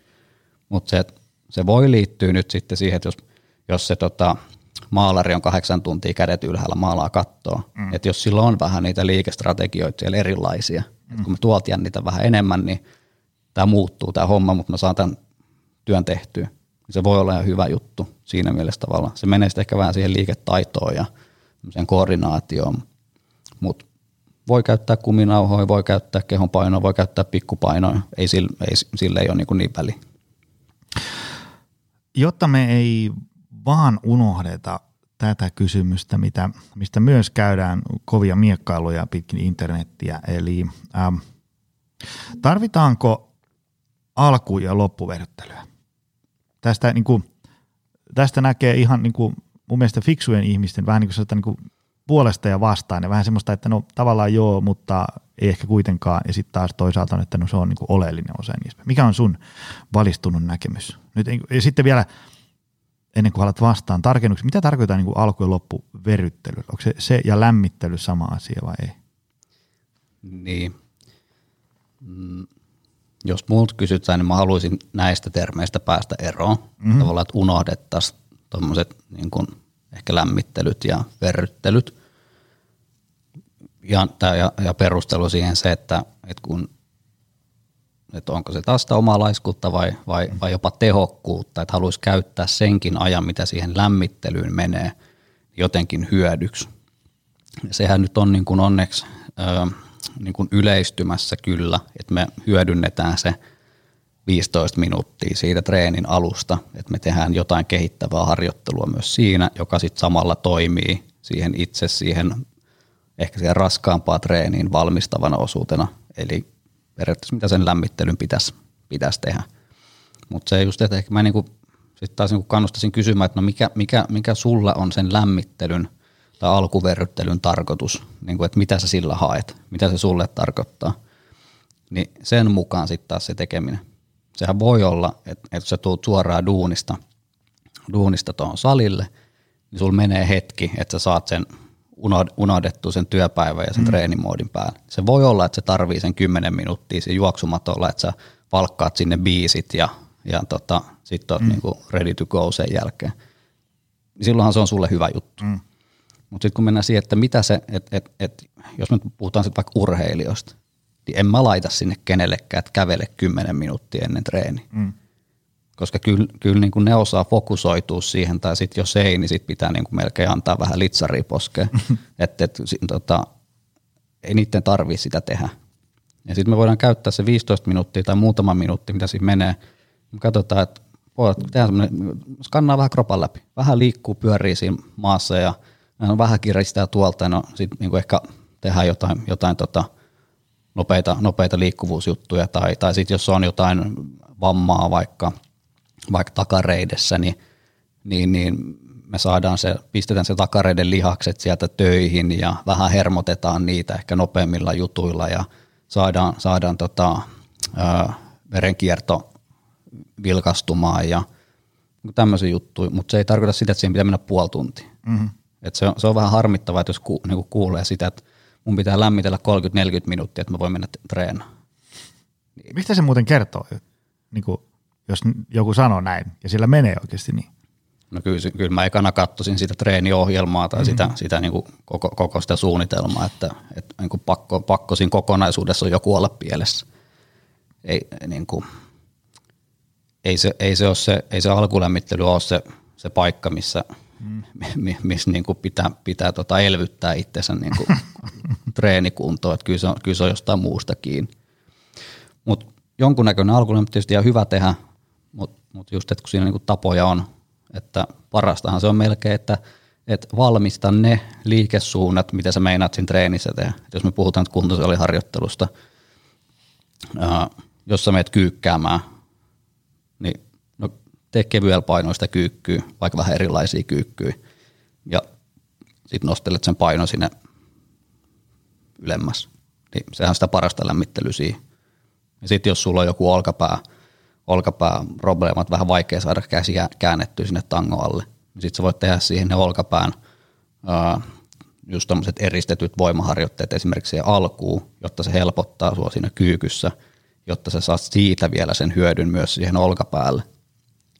Mutta se, se voi liittyä nyt sitten siihen, että jos, jos se tota, maalari on kahdeksan tuntia kädet ylhäällä maalaa kattoa. Mm. Että jos sillä on vähän niitä liikestrategioita siellä erilaisia, mm. että kun mä tuolta jännitän vähän enemmän, niin tämä muuttuu tämä homma, mutta mä saan tämän työn tehtyä. Se voi olla ihan hyvä juttu siinä mielessä tavalla. Se menee sitten ehkä vähän siihen liiketaitoon ja koordinaatioon, mutta voi käyttää kuminauhoja, voi käyttää kehonpainoa, voi käyttää pikkupainoja. Ei sille, ei, sille ei ole niin, niin väliä. Jotta me ei vaan unohdeta tätä kysymystä, mitä, mistä myös käydään kovia miekkailuja pitkin internettiä. Eli ähm, tarvitaanko alku- ja loppuverryttelyä? Tästä, niin kuin, tästä näkee ihan niin kuin, mun mielestä fiksujen ihmisten vähän niin kuin, niin kuin puolesta ja vastaan ja vähän semmoista, että no tavallaan joo, mutta ei ehkä kuitenkaan. Ja sitten taas toisaalta on, että no se on niin kuin oleellinen osa niistä. Mikä on sun valistunut näkemys? Nyt, ja sitten vielä – ennen kuin alat vastaan tarkennuksia, mitä tarkoittaa niin kuin alku- ja loppuverryttely? Onko se, se ja lämmittely sama asia vai ei? Niin. Mm. Jos muut kysytään, niin mä haluaisin näistä termeistä päästä eroon. Mm-hmm. Tavallaan, että unohdettaisiin tuommoiset niin kuin ehkä lämmittelyt ja verryttelyt. Ja, ja, ja perustelu siihen se, että, että kun että onko se taas sitä omaa laiskuutta vai, vai, vai jopa tehokkuutta, että haluaisi käyttää senkin ajan, mitä siihen lämmittelyyn menee, jotenkin hyödyksi. sehän nyt on niin kuin onneksi ö, niin kuin yleistymässä kyllä, että me hyödynnetään se 15 minuuttia siitä treenin alusta, että me tehdään jotain kehittävää harjoittelua myös siinä, joka sitten samalla toimii siihen itse siihen ehkä siihen raskaampaa treeniin valmistavana osuutena, eli periaatteessa mitä sen lämmittelyn pitäisi, pitäisi tehdä. Mutta se just, että ehkä mä niinku, sit taas niinku kannustaisin kysymään, että no mikä, mikä, mikä sulla on sen lämmittelyn tai alkuverryttelyn tarkoitus, niinku, että mitä sä sillä haet, mitä se sulle tarkoittaa, niin sen mukaan sitten taas se tekeminen. Sehän voi olla, että, että sä tuut suoraan duunista, duunista tuohon salille, niin sulla menee hetki, että sä saat sen unohdettu sen työpäivän ja sen mm. treenimoodin päälle. Se voi olla, että se tarvii sen 10 minuuttia siinä juoksumatolla, että sä valkkaat sinne biisit ja, ja tota, sitten oot mm. niinku ready to go sen jälkeen. Niin silloinhan se on sulle hyvä juttu. Mm. Mutta sitten kun mennään siihen, että mitä se, että et, et, jos me puhutaan sitten vaikka urheilijoista, niin en mä laita sinne kenellekään, että kävele 10 minuuttia ennen treeni. Mm koska kyllä, kyllä niin kuin ne osaa fokusoitua siihen, tai sitten jos ei, niin sit pitää niin kuin melkein antaa vähän litsaria poskeen, että et, tota, ei niiden tarvitse sitä tehdä. Ja sitten me voidaan käyttää se 15 minuuttia tai muutama minuutti, mitä siinä menee. Me katsotaan, että tehdään skannaa vähän kropan läpi, vähän liikkuu, pyörii siinä maassa ja no, vähän kiristää tuolta no, sitten niin ehkä tehdään jotain, jotain tota, nopeita, nopeita liikkuvuusjuttuja tai, tai sitten jos on jotain vammaa vaikka – vaikka takareidessä, niin, niin, niin me saadaan se, pistetään se takareiden lihakset sieltä töihin ja vähän hermotetaan niitä ehkä nopeammilla jutuilla ja saadaan, saadaan tota, ää, verenkierto vilkastumaan ja tämmöisiä juttuja, mutta se ei tarkoita sitä, että siihen pitää mennä puoli tuntia. Mm-hmm. Et se, on, se on vähän harmittavaa, että jos ku, niinku kuulee sitä, että mun pitää lämmitellä 30-40 minuuttia, että mä voin mennä treenaamaan. Mistä se muuten kertoo? Niin kuin jos joku sanoo näin, ja sillä menee oikeasti niin. No kyllä, kyllä mä ekana katsoisin sitä treeniohjelmaa tai mm-hmm. sitä, sitä niin kuin koko, koko sitä suunnitelmaa, että, että niin kuin pakko, pakko siinä kokonaisuudessa on joku olla pielessä. Ei, niin kuin, ei, se, ei, se, ole se, ei se alkulämmittely ole se, se paikka, missä, mm. missä niin kuin pitää, pitää tota elvyttää itsensä niin kuin treenikuntoon. Että kyllä, se on, kyllä se on jostain muusta kiinni. Mutta jonkunnäköinen alkulämmittely tietysti ihan hyvä tehdä, mutta mut just, että kun siinä niinku tapoja on, että parastahan se on melkein, että et valmista ne liikesuunnat, mitä sä meinaat siinä treenissä tehdä. Et jos me puhutaan nyt kuntosaliharjoittelusta, ää, jos sä meet kyykkäämään, niin tee kevyellä painoista kyykkyä, vaikka vähän erilaisia kyykkyjä, ja sitten nostelet sen paino sinne ylemmäs. Niin sehän on sitä parasta lämmittelyä siihen. Ja sitten jos sulla on joku olkapää – olkapääprobleemat, vähän vaikea saada käsi käännettyä sinne tango alle. Sitten sä voit tehdä siihen ne olkapään just tämmöiset eristetyt voimaharjoitteet esimerkiksi siihen alkuun, jotta se helpottaa sua siinä kyykyssä, jotta sä saat siitä vielä sen hyödyn myös siihen olkapäälle.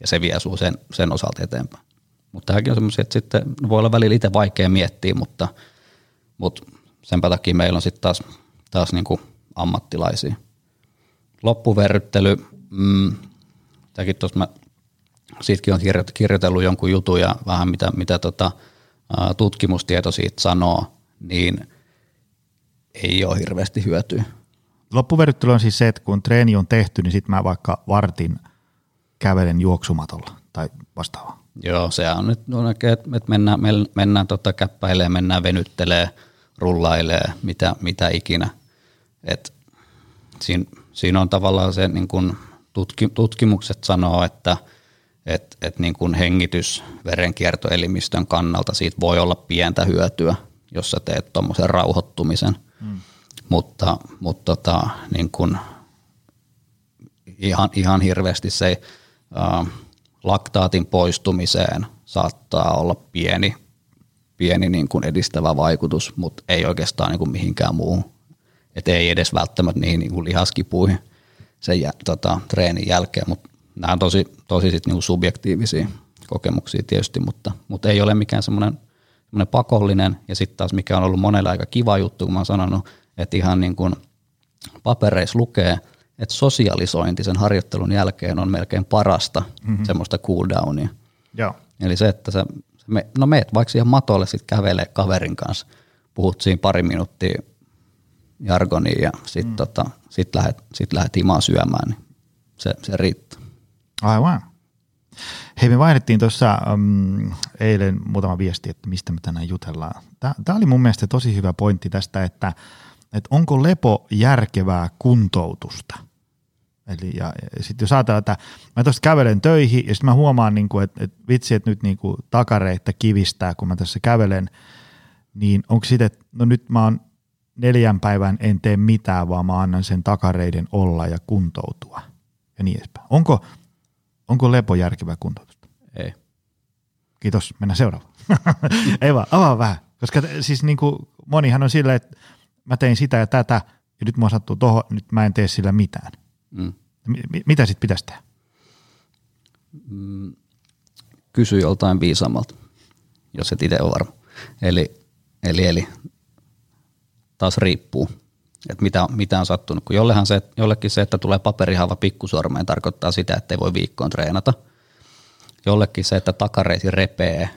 Ja se vie sua sen, sen osalta eteenpäin. Mutta tämäkin on semmoisia, että sitten voi olla välillä itse vaikea miettiä, mutta, mutta sen takia meillä on sitten taas, taas niin kuin ammattilaisia. Loppuverryttely, mm, tämäkin tuossa mä siitäkin on kirjoitellut jonkun jutun ja vähän mitä, mitä tota, tutkimustieto siitä sanoo, niin ei ole hirveästi hyötyä. Loppuverryttely on siis se, että kun treeni on tehty, niin sitten mä vaikka vartin kävelen juoksumatolla tai vastaavaa. Joo, se on nyt, että mennään, mennään tota käppäilee, mennään venyttelee, rullailee, mitä, mitä ikinä. Et siinä, siinä on tavallaan se niin kun tutki, tutkimukset sanoo, että et, et niin kuin hengitys verenkiertoelimistön kannalta siitä voi olla pientä hyötyä, jos sä teet tuommoisen rauhoittumisen. Hmm. Mutta, mutta tota, niin kuin ihan, ihan hirveästi se laktaatin poistumiseen saattaa olla pieni, pieni niin kuin edistävä vaikutus, mutta ei oikeastaan niin kuin mihinkään muuhun. Et ei edes välttämättä niihin niin kuin lihaskipuihin – sen jä, tota, treenin jälkeen, mutta nämä on tosi, tosi sit niinku subjektiivisia kokemuksia tietysti, mutta, mutta ei ole mikään semmoinen pakollinen ja sitten taas mikä on ollut monella aika kiva juttu, kun mä oon sanonut, että ihan niin kuin papereissa lukee, että sosialisointi sen harjoittelun jälkeen on melkein parasta mm-hmm. semmoista cooldownia. Joo. Eli se, että sä, me, no meet vaikka siihen matolle sitten kävelee kaverin kanssa puhut siinä pari minuuttia jargonia ja sitten mm. tota, sit lähdet, sit lähdet himaan syömään, niin se, se riittää. Aivan. Hei, me vaihdettiin tuossa um, eilen muutama viesti, että mistä me tänään jutellaan. Tämä oli mun mielestä tosi hyvä pointti tästä, että, että onko lepo järkevää kuntoutusta. Eli ja, ja sitten jos ajatellaan, että mä tuosta kävelen töihin ja sitten mä huomaan, niin kuin, että, että vitsi, että nyt niin kuin takareita kivistää, kun mä tässä kävelen, niin onko sitten, että no nyt mä oon neljän päivän en tee mitään, vaan mä annan sen takareiden olla ja kuntoutua ja niin edespäin. Onko, onko lepo järkevää kuntoutusta? Ei. Kiitos, mennään seuraavaan. Ei vaan, avaa vähän. Koska siis niin kuin monihan on silleen, että mä tein sitä ja tätä, ja nyt mua sattuu tuohon, nyt mä en tee sillä mitään. Mm. M- mitä sitten pitäisi tehdä? Mm, kysy joltain viisaammalta, jos et itse ole varma. Eli, eli, eli taas riippuu, että mitä, mitä on sattunut. Kun jollehan se, jollekin se, että tulee paperihava pikkusormeen, tarkoittaa sitä, että ei voi viikkoon treenata. Jollekin se, että takareisi repee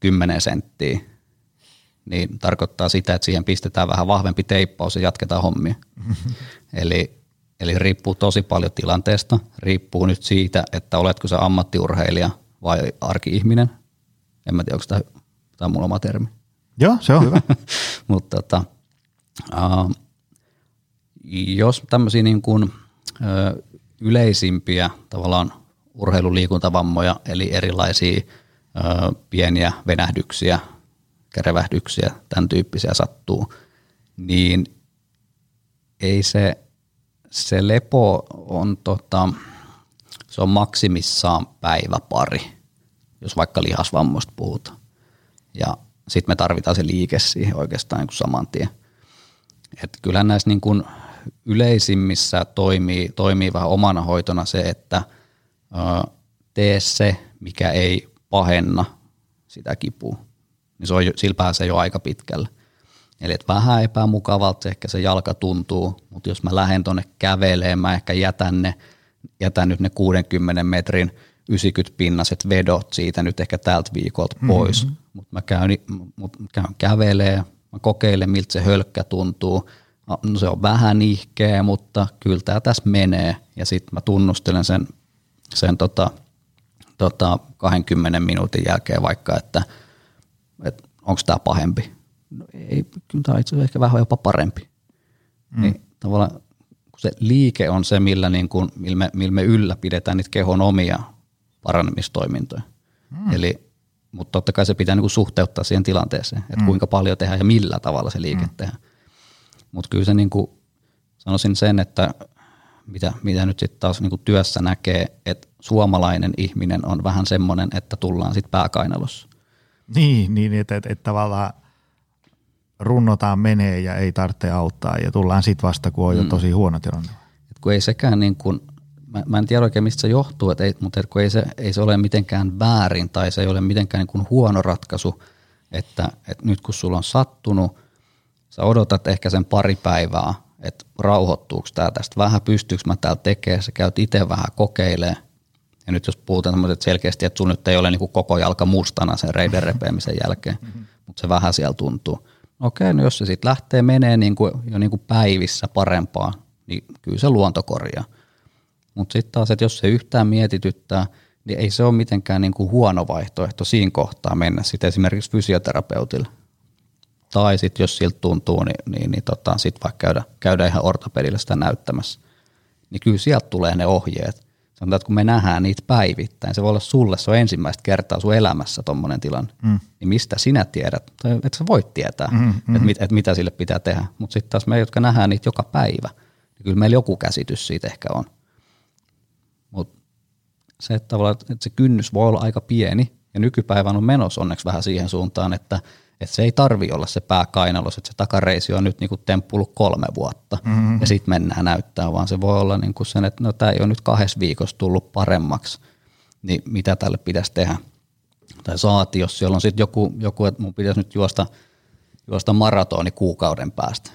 10 senttiä, niin tarkoittaa sitä, että siihen pistetään vähän vahvempi teippaus ja jatketaan hommia. eli, eli riippuu tosi paljon tilanteesta. Riippuu nyt siitä, että oletko se ammattiurheilija vai arki-ihminen. En mä tiedä, onko tämä, tämä on mulla oma termi. Joo, se on hyvä. Mutta tota, uh, jos tämmöisiä niin kuin, uh, yleisimpiä tavallaan urheiluliikuntavammoja, eli erilaisia uh, pieniä venähdyksiä, kärevähdyksiä, tämän tyyppisiä sattuu, niin ei se, se lepo on, tota, se on maksimissaan päivä pari, jos vaikka lihasvammoista puhutaan. Ja sitten me tarvitaan se liike siihen oikeastaan niin kuin saman tien. Et kyllähän näissä niin kuin yleisimmissä toimii, toimii vähän omana hoitona se, että ö, tee se, mikä ei pahenna sitä kipua. Niin se on, sillä pääsee jo aika pitkälle. Eli että vähän epämukavalta ehkä se jalka tuntuu, mutta jos mä lähden tuonne kävelemään, mä ehkä jätän, ne, jätän nyt ne 60 metrin 90 pinnaset vedot siitä nyt ehkä tältä viikolta pois. Mm-hmm mutta mä käyn, mut käyn kävelee, mä kokeilen miltä se hölkkä tuntuu. No se on vähän ihkeä, mutta kyllä tämä tässä menee. Ja sitten mä tunnustelen sen, sen tota, tota 20 minuutin jälkeen vaikka, että, että onko tämä pahempi. No ei, kyllä tämä on itse asiassa ehkä vähän jopa parempi. Mm. Niin tavallaan kun se liike on se, millä, niin kuin, millä, me, millä me ylläpidetään niitä kehon omia paranemistoimintoja. Mm. Eli mutta totta kai se pitää niinku suhteuttaa siihen tilanteeseen, että mm. kuinka paljon tehdään ja millä tavalla se liike mm. tehdään. Mutta kyllä se niinku, sanoisin sen, että mitä, mitä nyt sitten taas niinku työssä näkee, että suomalainen ihminen on vähän semmoinen, että tullaan sitten pääkainalossa. Niin, niin että et, et tavallaan runnotaan menee ja ei tarvitse auttaa ja tullaan sitten vasta, kun on mm. jo tosi huono tilanne. Et kun ei sekään niin kuin mä, mä en tiedä oikein mistä se johtuu, et ei, mutta et kun ei se, ei se ole mitenkään väärin tai se ei ole mitenkään niin kuin huono ratkaisu, että, että nyt kun sulla on sattunut, sä odotat ehkä sen pari päivää, että rauhoittuuko tämä tästä vähän, pystyykö mä täällä tekemään, sä käyt itse vähän kokeilemaan. Ja nyt jos puhutaan tämmöiset selkeästi, että sun nyt ei ole niin kuin koko jalka mustana sen reiden repeämisen jälkeen, mm-hmm. mutta se vähän siellä tuntuu. Okei, no jos se sitten lähtee menee niin kuin, jo niin kuin päivissä parempaa, niin kyllä se luonto korjaa. Mutta sitten taas, että jos se yhtään mietityttää, niin ei se ole mitenkään niin kuin huono vaihtoehto siinä kohtaa mennä sitten esimerkiksi fysioterapeutille. Tai sitten jos siltä tuntuu, niin, niin, niin tota, sitten vaikka käydä, käydä ihan ortopedille sitä näyttämässä. Niin kyllä sieltä tulee ne ohjeet. Sanotaan, että kun me nähdään niitä päivittäin, se voi olla sulle, se on ensimmäistä kertaa sun elämässä tuommoinen tilanne, mm. niin mistä sinä tiedät, tai että sä voit tietää, mm, mm. Että, mit, että mitä sille pitää tehdä. Mutta sitten taas me, jotka nähdään niitä joka päivä, niin kyllä meillä joku käsitys siitä ehkä on se, että, että se kynnys voi olla aika pieni, ja nykypäivän on menossa onneksi vähän siihen suuntaan, että, että se ei tarvi olla se pääkainalos, että se takareisi on nyt niinku temppullut kolme vuotta, mm-hmm. ja sitten mennään näyttää, vaan se voi olla niinku sen, että no tämä ei ole nyt kahdessa viikossa tullut paremmaksi, niin mitä tälle pitäisi tehdä. Tai saati, jos siellä on sitten joku, joku, että mun pitäisi nyt juosta, juosta maratoni kuukauden päästä,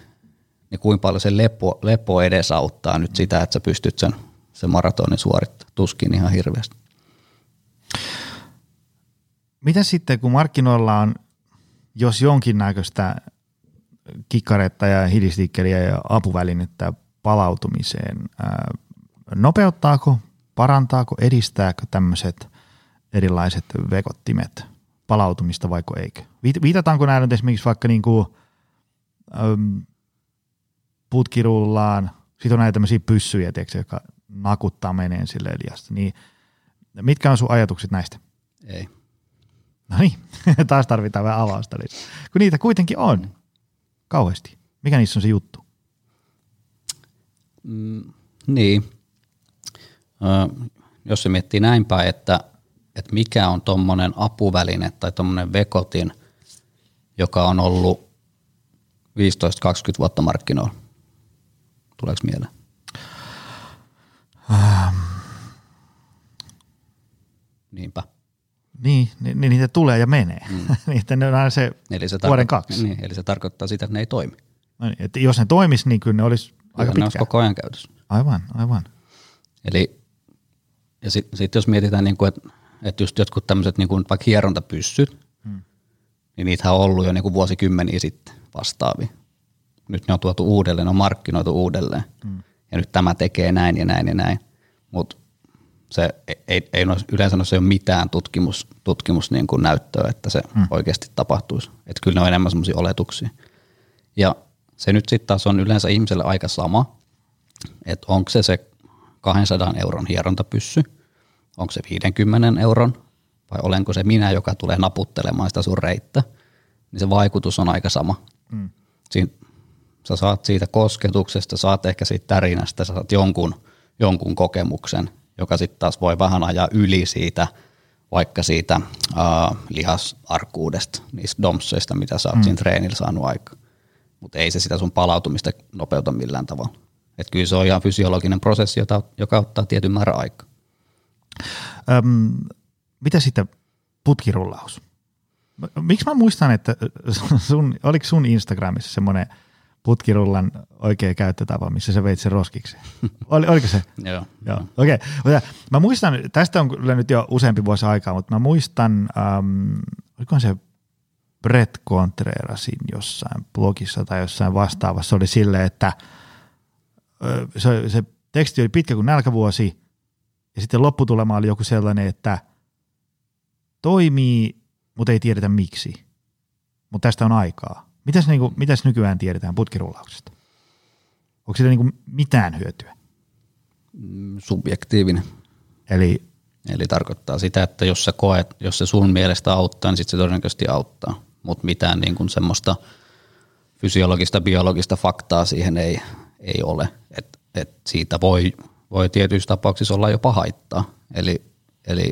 niin kuinka paljon se lepo, lepo edesauttaa nyt sitä, että sä pystyt sen se maratoni suorittaa. Tuskin ihan hirveästi. Mitä sitten, kun markkinoilla on jos jonkinnäköistä kikkaretta ja hidistikkeliä ja apuvälinettä palautumiseen, nopeuttaako, parantaako, edistääkö tämmöiset erilaiset vekottimet palautumista vaiko eikö? Viitataanko näillä nyt esimerkiksi vaikka niin kuin, äm, putkirullaan, sitten on näitä tämmöisiä pyssyjä, tiedätkö, jotka nakuttaa meneen sille liasta, niin mitkä on sun ajatukset näistä? Ei. No niin, taas tarvitaan vähän avausta lisää. Kun niitä kuitenkin on kauheasti. Mikä niissä on se juttu? Mm, niin. Ö, jos se miettii näin päin, että, että mikä on tuommoinen apuväline tai tuommoinen vekotin, joka on ollut 15-20 vuotta markkinoilla. Tuleeko mieleen? Ähm. Niinpä. Niin, niin, niin niitä tulee ja menee. Mm. niitä ne on aina se, eli se vuoden kaksi. Niin, eli se tarkoittaa sitä, että ne ei toimi. No niin, että jos ne toimisi, niin kyllä ne olisi aika pitkään. Ne olisi koko ajan käytössä. Aivan, aivan. Eli ja sitten sit jos mietitään, niin kuin, että, että just jotkut tämmöiset niin kuin vaikka hierontapyssyt, hmm. niin niitä on ollut jo niin kuin vuosikymmeniä sitten vastaavia. Nyt ne on tuotu uudelleen, ne on markkinoitu uudelleen. Hmm. Ja nyt tämä tekee näin ja näin ja näin. Mutta se ei, ei, ei yleensä no se ole mitään tutkimus, tutkimus niin kuin näyttöä, että se hmm. oikeasti tapahtuisi. Että kyllä ne on enemmän semmoisia oletuksia. Ja se nyt sitten taas on yleensä ihmiselle aika sama, että onko se se 200 euron hierontapyssy, onko se 50 euron vai olenko se minä, joka tulee naputtelemaan sitä sun reittä, niin se vaikutus on aika sama. Mm. Siin, sä saat siitä kosketuksesta, saat ehkä siitä tärinästä, sä saat jonkun, jonkun kokemuksen, joka sitten taas voi vähän ajaa yli siitä, vaikka siitä uh, lihasarkuudesta, niistä domseista, mitä sä oot mm. siinä treenillä saanut aikaa. Mutta ei se sitä sun palautumista nopeuta millään tavalla. Että kyllä se on ihan fysiologinen prosessi, jota, joka ottaa tietyn määrän aikaa. Öm, mitä sitten putkirullaus? Miksi mä muistan, että sun, oliko sun Instagramissa semmoinen putkirullan oikea käyttötapa, missä sä veit sen roskiksi? Ol, oliko se? Joo. Joo. Okei. Okay. Mä muistan, tästä on kyllä nyt jo useampi vuosi aikaa, mutta mä muistan, ähm, oliko se Brett Contrerasin jossain blogissa tai jossain vastaavassa, oli silleen, että – se, se teksti oli pitkä kuin nälkävuosi, ja sitten lopputulema oli joku sellainen, että toimii, mutta ei tiedetä miksi. Mutta tästä on aikaa. Mitäs, niinku, mitäs nykyään tiedetään putkirullauksesta? Onko siitä niinku mitään hyötyä? Mm, subjektiivinen. Eli, Eli tarkoittaa sitä, että jos sä koet, jos se sun mielestä auttaa, niin sitten se todennäköisesti auttaa. Mutta mitään niin kuin semmoista fysiologista, biologista faktaa siihen ei, ei ole. Et, et siitä voi, voi tietyissä tapauksissa olla jopa haittaa. Eli, eli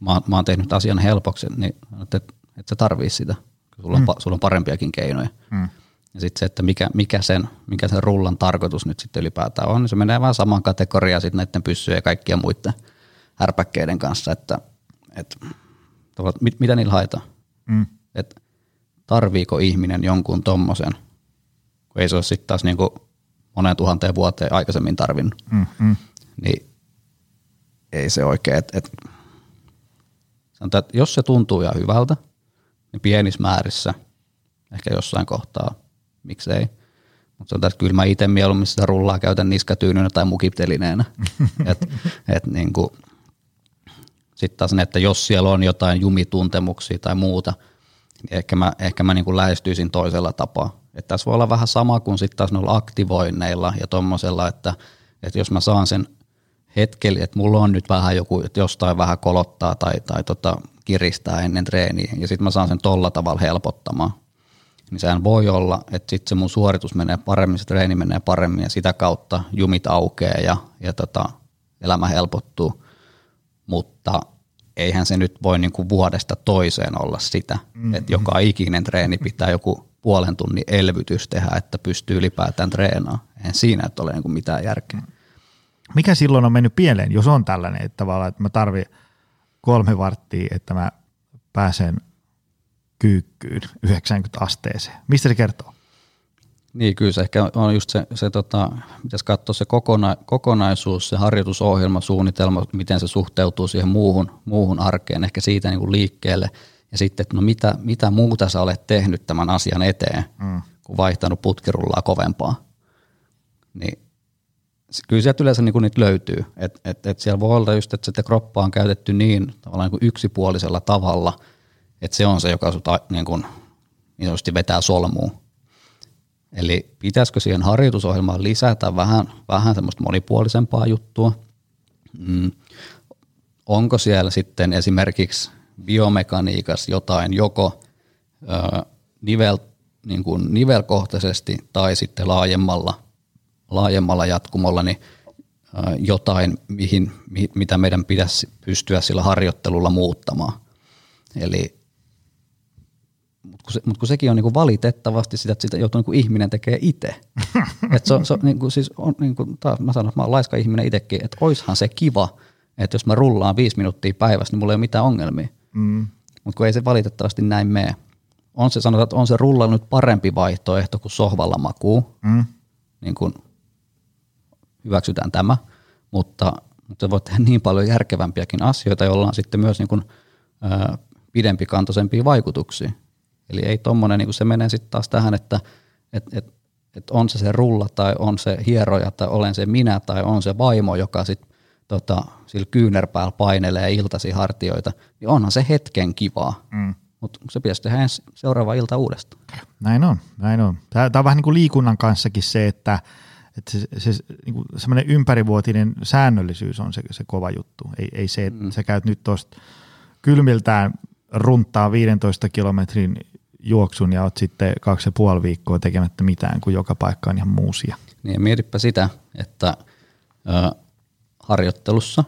mä, mä oon tehnyt asian helpoksi, niin että et, et sä tarvii sitä. Sulla on, mm. sulla on parempiakin keinoja. Mm. Ja sitten se, että mikä, mikä, sen, mikä sen rullan tarkoitus nyt sitten ylipäätään on, niin se menee vähän samaan kategoriaan sitten näiden pyssyjen ja kaikkien muiden härpäkkeiden kanssa, että, että mit, mitä niillä haetaan. Mm. Että tarviiko ihminen jonkun tommosen, kun ei se ole sitten taas niinku moneen tuhanteen vuoteen aikaisemmin tarvinnut. Mm-hmm. Niin ei se oikein, että et, sanotaan, että jos se tuntuu ihan hyvältä, niin pienissä määrissä, ehkä jossain kohtaa, miksei. Mutta sanotaan, että kyllä mä itse mieluummin sitä rullaa käytän niskatyynynä tai mukitelineenä. et, et niin sitten taas ne, että jos siellä on jotain jumituntemuksia tai muuta, niin ehkä mä, ehkä mä niin kuin lähestyisin toisella tapaa. Että tässä voi olla vähän sama kuin sitten taas noilla aktivoinneilla ja tuommoisella, että, että jos mä saan sen hetkellä, että mulla on nyt vähän joku, että jostain vähän kolottaa tai, tai tota, kiristää ennen treeniä ja sitten mä saan sen tolla tavalla helpottamaan, niin sehän voi olla, että sitten se mun suoritus menee paremmin, se treeni menee paremmin ja sitä kautta jumit aukeaa ja, ja tota, elämä helpottuu, mutta eihän se nyt voi niinku vuodesta toiseen olla sitä, mm-hmm. että joka ikinen treeni pitää joku puolen tunnin elvytys tehdä, että pystyy ylipäätään treenaamaan. En siinä ole niin mitään järkeä. Mikä silloin on mennyt pieleen, jos on tällainen, että tavallaan, että mä tarvin kolme varttia, että mä pääsen kyykkyyn 90 asteeseen. Mistä se kertoo? Niin, kyllä se ehkä on just se, se tota, pitäisi katsoa se kokona, kokonaisuus, se harjoitusohjelma, suunnitelma, miten se suhteutuu siihen muuhun, muuhun arkeen, ehkä siitä niin kuin liikkeelle – ja sitten, että no mitä, mitä muuta sä olet tehnyt tämän asian eteen, mm. kun vaihtanut putkirullaa kovempaa. Niin kyllä sieltä yleensä niin niitä löytyy. Et, et, et siellä voi olla just, että sitä kroppaa on käytetty niin tavallaan niin kuin yksipuolisella tavalla, että se on se, joka sut niin, kuin, niin sanotusti vetää solmuun. Eli pitäisikö siihen harjoitusohjelmaan lisätä vähän, vähän semmoista monipuolisempaa juttua? Mm. Onko siellä sitten esimerkiksi biomekaniikassa jotain joko ö, nivel, niin kuin nivelkohtaisesti tai sitten laajemmalla, laajemmalla jatkumolla niin jotain, mihin, mitä meidän pitäisi pystyä sillä harjoittelulla muuttamaan. Eli mutta kun, se, mut kun sekin on niinku valitettavasti sitä, että sitä joutuu niinku ihminen tekee itse. Et se, se, niinku, siis on, niinku, taas mä sanon, että mä oon laiska ihminen itsekin, että oishan se kiva, että jos mä rullaan viisi minuuttia päivässä, niin mulla ei ole mitään ongelmia. Mm. Mutta kun ei se valitettavasti näin mene. On se, sanotaan, että on se rulla nyt parempi vaihtoehto kuin sohvalla makuu. Mm. Niin kun hyväksytään tämä, mutta, mutta se voi tehdä niin paljon järkevämpiäkin asioita, joilla on sitten myös niin kun, ää, pidempikantoisempia vaikutuksia. Eli ei tommonen, niin se menee sitten taas tähän, että et, et, et on se se rulla tai on se hieroja tai olen se minä tai on se vaimo, joka sitten tota, sillä kyynärpäällä painelee iltasi hartioita, niin onhan se hetken kivaa. Mm. Mutta se pitäisi tehdä ensi seuraava ilta uudestaan. Näin on, näin on. Tämä on vähän niin kuin liikunnan kanssakin se, että, että se, se niin kuin semmoinen ympärivuotinen säännöllisyys on se, se kova juttu. Ei, ei se, että mm. sä käyt nyt tuosta kylmiltään runttaa 15 kilometrin juoksun ja oot sitten kaksi ja puoli viikkoa tekemättä mitään, kun joka paikka on ihan muusia. Niin ja mietipä sitä, että ö, harjoittelussa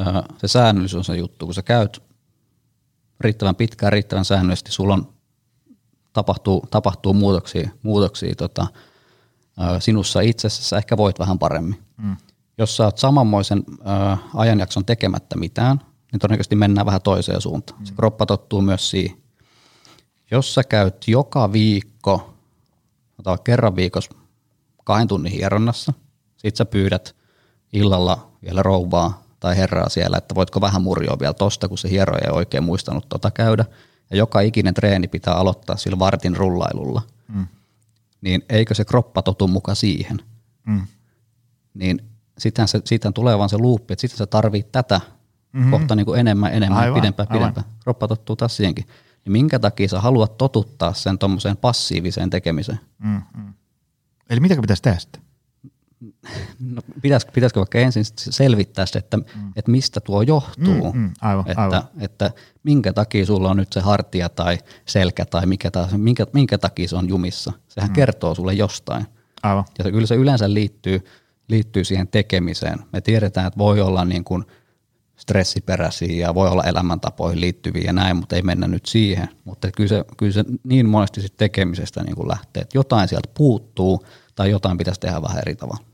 ö, se säännöllisyys on se juttu, kun sä käyt riittävän pitkään, riittävän säännöllisesti, sulla on, tapahtuu, tapahtuu muutoksia, muutoksia tota, sinussa itsessä, sä ehkä voit vähän paremmin. Mm. Jos sä oot samanmoisen ö, ajanjakson tekemättä mitään, niin todennäköisesti mennään vähän toiseen suuntaan. Mm. Se kroppa tottuu myös siihen. Jos sä käyt joka viikko, otan kerran viikossa kahden tunnin hieronnassa, sit sä pyydät illalla vielä rouvaa tai herraa siellä, että voitko vähän murjoa vielä tosta, kun se hieroja ei oikein muistanut tota käydä. Ja joka ikinen treeni pitää aloittaa sillä vartin rullailulla. Mm. Niin eikö se kroppa totu muka siihen? Mm. Niin sitten se, siitä tulee vaan se luuppi, että sitten sä tarvii tätä mm-hmm. kohta niin kuin enemmän, enemmän, aivan, pidempään, pidempään. Aivan. Kroppa tottuu taas siihenkin niin minkä takia sä haluat totuttaa sen tuommoiseen passiiviseen tekemiseen? Mm-hmm. Eli mitä pitäisi tehdä sitten? No, pitäisikö, pitäisikö vaikka ensin selvittää se, että, mm. että mistä tuo johtuu, mm, mm, aivan, että, aivan. että minkä takia sulla on nyt se hartia tai selkä tai mikä taas, minkä, minkä takia se on jumissa. Sehän mm. kertoo sulle jostain. Aivan. Ja se, kyllä se yleensä liittyy, liittyy siihen tekemiseen. Me tiedetään, että voi olla niin kuin – stressiperäisiä ja voi olla elämäntapoihin liittyviä ja näin, mutta ei mennä nyt siihen. Mutta kyllä se, kyllä se niin monesti sit tekemisestä niin kuin lähtee, että jotain sieltä puuttuu tai jotain pitäisi tehdä vähän eri tavalla.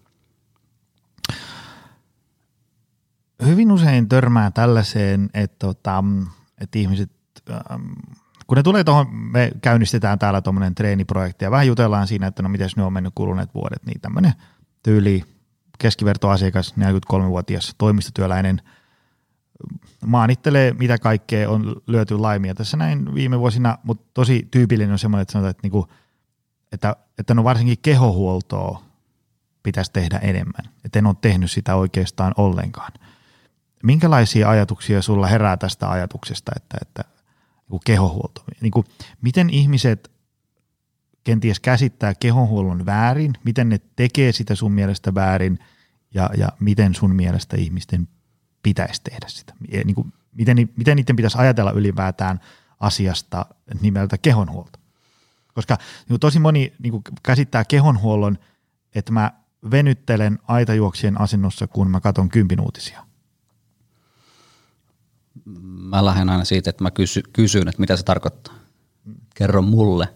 Hyvin usein törmää tällaiseen, että, tota, että ihmiset, ähm, kun ne tulee tuohon, me käynnistetään täällä tuommoinen treeniprojekti ja vähän jutellaan siinä, että no miten ne on mennyt kuluneet vuodet, niin tämmöinen tyyli keskivertoasiakas, 43-vuotias toimistotyöläinen – maanittelee, mitä kaikkea on lyöty laimia tässä näin viime vuosina, mutta tosi tyypillinen on semmoinen, että sanotaan, että, niinku, että, että no varsinkin kehohuoltoa pitäisi tehdä enemmän. Että en ole tehnyt sitä oikeastaan ollenkaan. Minkälaisia ajatuksia sulla herää tästä ajatuksesta, että, että niin kehohuolto? Niin kuin, miten ihmiset kenties käsittää kehonhuollon väärin? Miten ne tekee sitä sun mielestä väärin? Ja, ja miten sun mielestä ihmisten pitäisi tehdä sitä? Niin kuin, miten, miten niiden pitäisi ajatella ylipäätään asiasta nimeltä kehonhuolto? Koska niin kuin tosi moni niin kuin käsittää kehonhuollon, että mä venyttelen aitajuoksien asennossa, kun mä katson kympin uutisia. Mä lähden aina siitä, että mä kysy, kysyn, että mitä se tarkoittaa. Kerro mulle,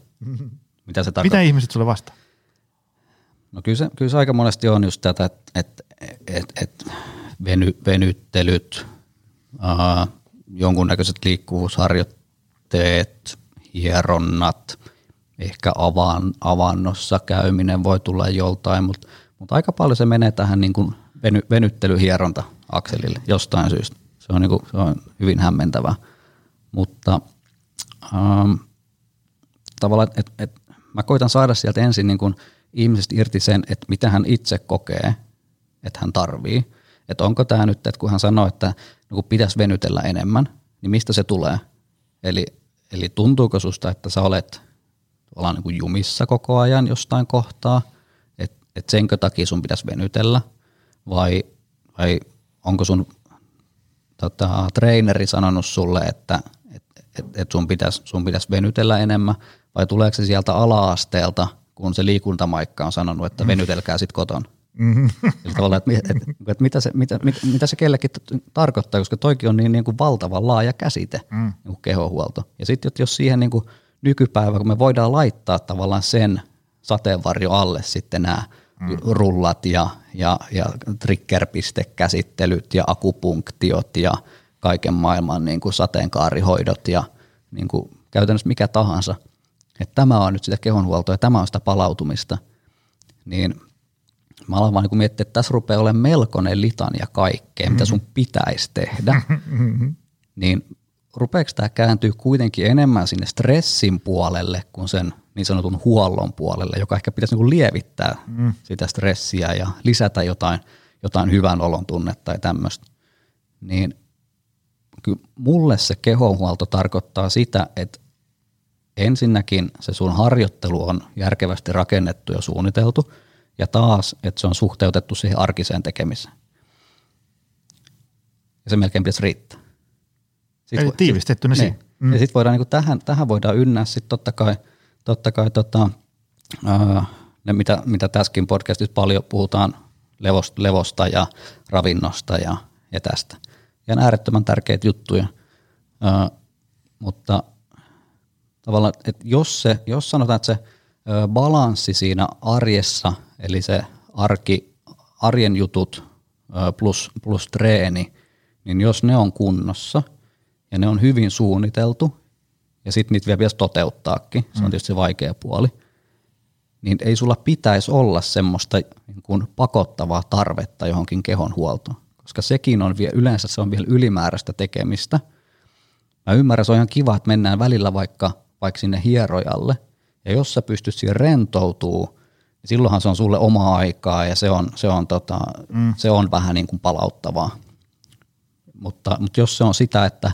mitä se tarkoittaa. Mitä ihmiset sulle vastaa? No kyllä se, kyllä se aika monesti on just tätä, että, että, että, että veny, venyttelyt, äh, jonkunnäköiset liikkuvuusharjoitteet, hieronnat, ehkä avan, avannossa käyminen voi tulla joltain, mutta, mutta aika paljon se menee tähän niin kuin veny, venyttelyhieronta akselille jostain syystä. Se on, niin kuin, se on hyvin hämmentävää. Mutta ähm, tavallaan, että et, mä koitan saada sieltä ensin niin kun ihmisestä irti sen, että mitä hän itse kokee, että hän tarvii. Että onko tämä nyt, että kun hän sanoo, että niin kun pitäisi venytellä enemmän, niin mistä se tulee? Eli, eli tuntuuko susta, että sä olet ollaan niin jumissa koko ajan jostain kohtaa, että et senkö takia sun pitäisi venytellä, vai, vai onko sun tota, treeneri sanonut sulle, että et, et, et sun, pitäisi, sun pitäisi venytellä enemmän, vai tuleeko se sieltä ala-asteelta, kun se liikuntamaikka on sanonut, että venytelkää sitten koton. Mm-hmm. että, että, että mitä, se, mitä, mitä, mitä se kellekin tarkoittaa, koska toikin on niin, niin kuin valtavan laaja käsite, mm. niin kuin kehohuolto. Ja sitten jos siihen niin kuin nykypäivä, kun me voidaan laittaa tavallaan sen sateenvarjo alle sitten nämä mm. rullat ja, ja, ja triggerpistekäsittelyt ja akupunktiot ja kaiken maailman niin kuin sateenkaarihoidot ja niin kuin käytännössä mikä tahansa. Että tämä on nyt sitä kehonhuoltoa ja tämä on sitä palautumista. Niin mä aloin vaan niin miettiä, että tässä rupeaa olemaan melkoinen litania kaikkea, mm-hmm. mitä sun pitäisi tehdä. Mm-hmm. Niin rupeeko tämä kääntyy kuitenkin enemmän sinne stressin puolelle kuin sen niin sanotun huollon puolelle, joka ehkä pitäisi niin lievittää mm. sitä stressiä ja lisätä jotain, jotain hyvän olon tunnetta tai tämmöistä. Niin kyllä mulle se kehonhuolto tarkoittaa sitä, että ensinnäkin se sun harjoittelu on järkevästi rakennettu ja suunniteltu, ja taas, että se on suhteutettu siihen arkiseen tekemiseen. Ja se melkein pitäisi riittää. Sit Eli tiivistettynä niin. Mm. Ja sitten voidaan niin tähän, tähän voidaan ynnää sitten totta kai, totta kai tota, ää, ne, mitä, mitä tässäkin podcastissa paljon puhutaan levosta, levosta ja ravinnosta ja, ja tästä. Ja äärettömän tärkeitä juttuja. Ää, mutta tavallaan, että jos, se, jos sanotaan, että se ää, balanssi siinä arjessa, eli se arki, arjen jutut ää, plus, plus treeni, niin jos ne on kunnossa – ja ne on hyvin suunniteltu, ja sitten niitä vielä pitäisi toteuttaakin, se on mm. tietysti se vaikea puoli, niin ei sulla pitäisi olla semmoista niin kuin pakottavaa tarvetta johonkin kehonhuoltoon, koska sekin on vielä, yleensä se on vielä ylimääräistä tekemistä. Mä ymmärrän, se on ihan kiva, että mennään välillä vaikka, vaikka sinne hierojalle, ja jos sä pystyt siihen rentoutuu, niin silloinhan se on sulle omaa aikaa ja se on, se on, tota, mm. se on vähän niin kuin palauttavaa. Mutta, mutta jos se on sitä, että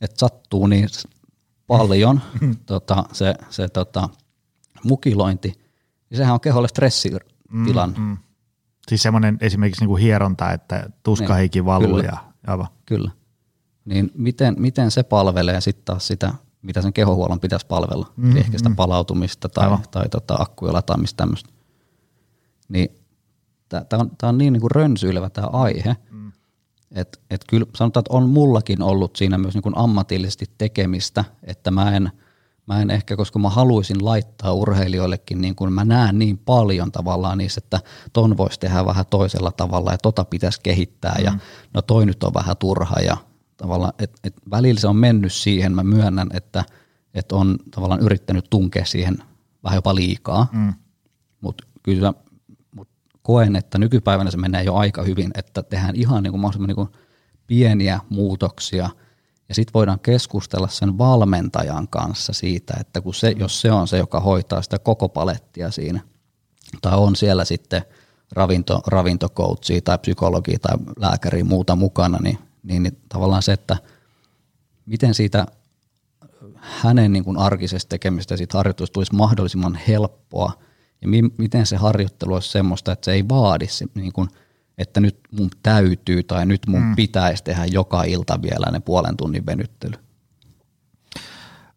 että sattuu niin paljon tota, se, se tota, mukilointi, niin sehän on keholle stressitilan. Mm, mm. Siis semmoinen esimerkiksi niin kuin hieronta, että tuskahiki niin, valuu kyllä, ja aivan. Kyllä. Niin miten, miten se palvelee sitten taas sitä, mitä sen kehohuollon pitäisi palvella, mm, ehkä sitä mm. palautumista tai, aivan. tai tota, akkujen lataamista tämmöistä. Niin tämä on, on niin, niin kuin rönsyilevä tämä aihe. Et, et kyllä sanotaan, että on mullakin ollut siinä myös niin kuin ammatillisesti tekemistä, että mä en, mä en ehkä, koska mä haluaisin laittaa urheilijoillekin, niin kuin mä näen niin paljon tavallaan niissä, että ton voisi tehdä vähän toisella tavalla ja tota pitäisi kehittää mm. ja no toi nyt on vähän turha ja tavallaan, että et välillä se on mennyt siihen, mä myönnän, että et on tavallaan yrittänyt tunkea siihen vähän jopa liikaa, mm. mutta kyllä koen, että nykypäivänä se menee jo aika hyvin, että tehdään ihan niin kuin mahdollisimman niin kuin pieniä muutoksia. Ja sitten voidaan keskustella sen valmentajan kanssa siitä, että kun se, jos se on se, joka hoitaa sitä koko palettia siinä, tai on siellä sitten ravinto, ravintokoutsia tai psykologia tai lääkäri muuta mukana, niin, niin, niin tavallaan se, että miten siitä hänen niin kuin arkisesta ja siitä harjoitusta tulisi mahdollisimman helppoa – ja mi- miten se harjoittelu olisi semmoista, että se ei vaadi se, niin kuin, että nyt mun täytyy tai nyt mun mm. pitäisi tehdä joka ilta vielä ne puolen tunnin venyttely.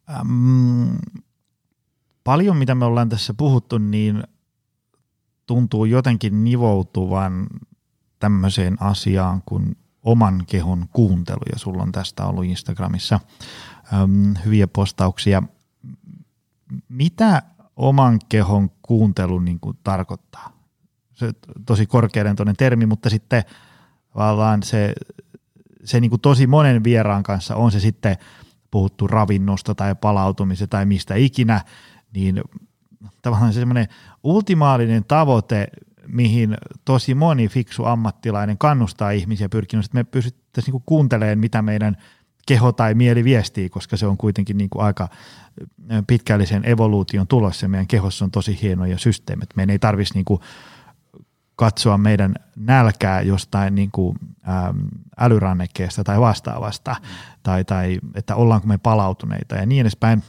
Ähm, paljon mitä me ollaan tässä puhuttu, niin tuntuu jotenkin nivoutuvan tämmöiseen asiaan kuin oman kehon kuuntelu, ja sulla on tästä ollut Instagramissa äm, hyviä postauksia. Mitä oman kehon kuuntelu niin kuin tarkoittaa. Se tosi korkeadentoinen termi, mutta sitten vaan se, se niin kuin tosi monen vieraan kanssa on se sitten puhuttu ravinnosta tai palautumisesta tai mistä ikinä, niin tavallaan se semmoinen ultimaalinen tavoite, mihin tosi moni fiksu ammattilainen kannustaa ihmisiä pyrkinyt, että me pystyttäisiin niin kuuntelemaan, mitä meidän keho tai mieli viestii, koska se on kuitenkin niin kuin aika pitkällisen evoluution tulossa. Meidän kehossa on tosi hienoja systeemit. Meidän ei tarvitsisi niin kuin katsoa meidän nälkää jostain niin kuin, äm, älyrannekkeesta tai vastaavasta, mm. tai, tai että ollaanko me palautuneita ja niin edespäin.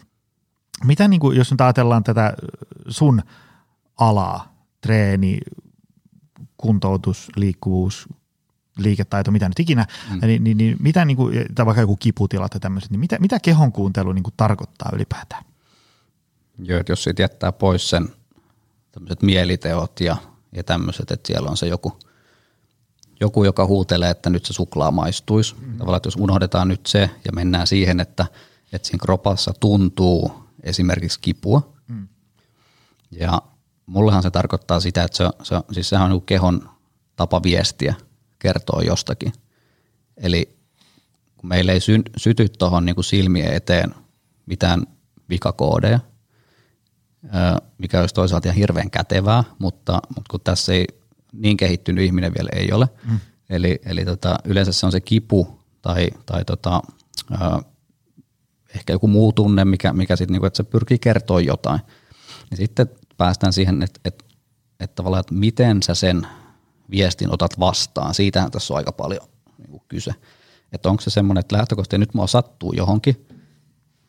Mitä niin kuin, jos nyt ajatellaan tätä sun alaa, treeni, kuntoutus, liikkuvuus, liiketaito, mitä nyt ikinä, mm. niin, niin, niin mitä, niin kuin, tai vaikka joku kiputilat ja tämmöiset, niin mitä, mitä kehon kuuntelu niin kuin tarkoittaa ylipäätään? Joo, että jos siitä jättää pois sen tämmöiset mieliteot ja, ja tämmöiset, että siellä on se joku, joku, joka huutelee, että nyt se suklaa maistuisi. Mm. Tavallaan, että jos unohdetaan nyt se ja mennään siihen, että, että siinä kropassa tuntuu esimerkiksi kipua. Mm. Ja mullehan se tarkoittaa sitä, että se, se, siis sehän on kehon tapa viestiä – kertoo jostakin. Eli kun meillä ei sy- syty tuohon niin silmien eteen mitään vikakoodeja, mikä olisi toisaalta ihan hirveän kätevää, mutta, mutta kun tässä ei niin kehittynyt ihminen vielä ei ole, mm. eli, eli tota, yleensä se on se kipu tai, tai tota, äh, ehkä joku muu tunne, mikä, mikä sitten, niin että se pyrkii kertoa jotain. Ja sitten päästään siihen, että, että, että tavallaan, että miten sä sen viestin otat vastaan. Siitähän tässä on aika paljon niin kuin kyse. Että onko se semmoinen, että lähtökohtaisesti nyt mua sattuu johonkin,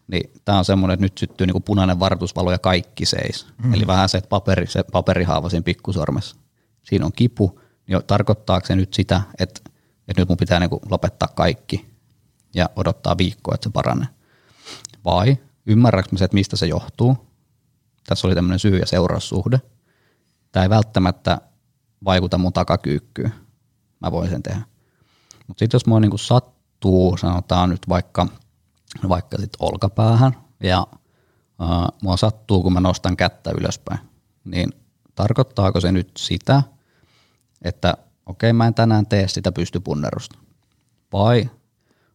niin tämä on semmoinen, että nyt syttyy niin kuin punainen varoitusvalo ja kaikki seis. Mm. Eli vähän se, että paperi, se paperihaava siinä pikkusormessa. Siinä on kipu, niin tarkoittaako se nyt sitä, että, että nyt mun pitää niin kuin lopettaa kaikki ja odottaa viikkoa, että se paranee. Vai ymmärrätkö se, että mistä se johtuu? Tässä oli tämmöinen syy- ja seuraussuhde. Tämä ei välttämättä vaikuta mun takakyykkyyn. Mä voin sen tehdä. Mutta sitten jos mua niinku sattuu, sanotaan nyt vaikka, vaikka sit olkapäähän ja ää, mua sattuu, kun mä nostan kättä ylöspäin, niin tarkoittaako se nyt sitä, että okei, okay, mä en tänään tee sitä pystypunnerusta. Vai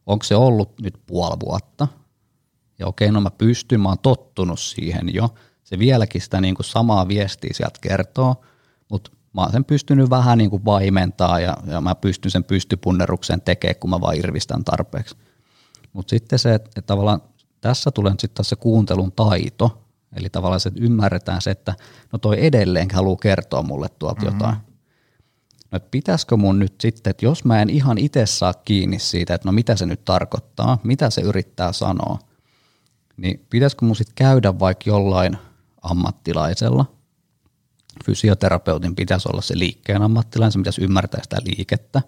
onko se ollut nyt puoli vuotta, ja okei, okay, no mä pystyn, mä oon tottunut siihen jo. Se vieläkin sitä niin kuin samaa viestiä sieltä kertoo, mutta mä oon sen pystynyt vähän niin kuin vaimentaa ja, ja mä pystyn sen pystypunneruksen tekemään, kun mä vaan irvistän tarpeeksi. Mutta sitten se, että, että tavallaan tässä tulee sitten se kuuntelun taito, eli tavallaan se, että ymmärretään se, että no toi edelleen haluaa kertoa mulle tuolta mm-hmm. jotain. No, että pitäisikö mun nyt sitten, että jos mä en ihan itse saa kiinni siitä, että no mitä se nyt tarkoittaa, mitä se yrittää sanoa, niin pitäisikö mun sitten käydä vaikka jollain ammattilaisella – fysioterapeutin pitäisi olla se liikkeen ammattilainen, se pitäisi ymmärtää sitä liikettä.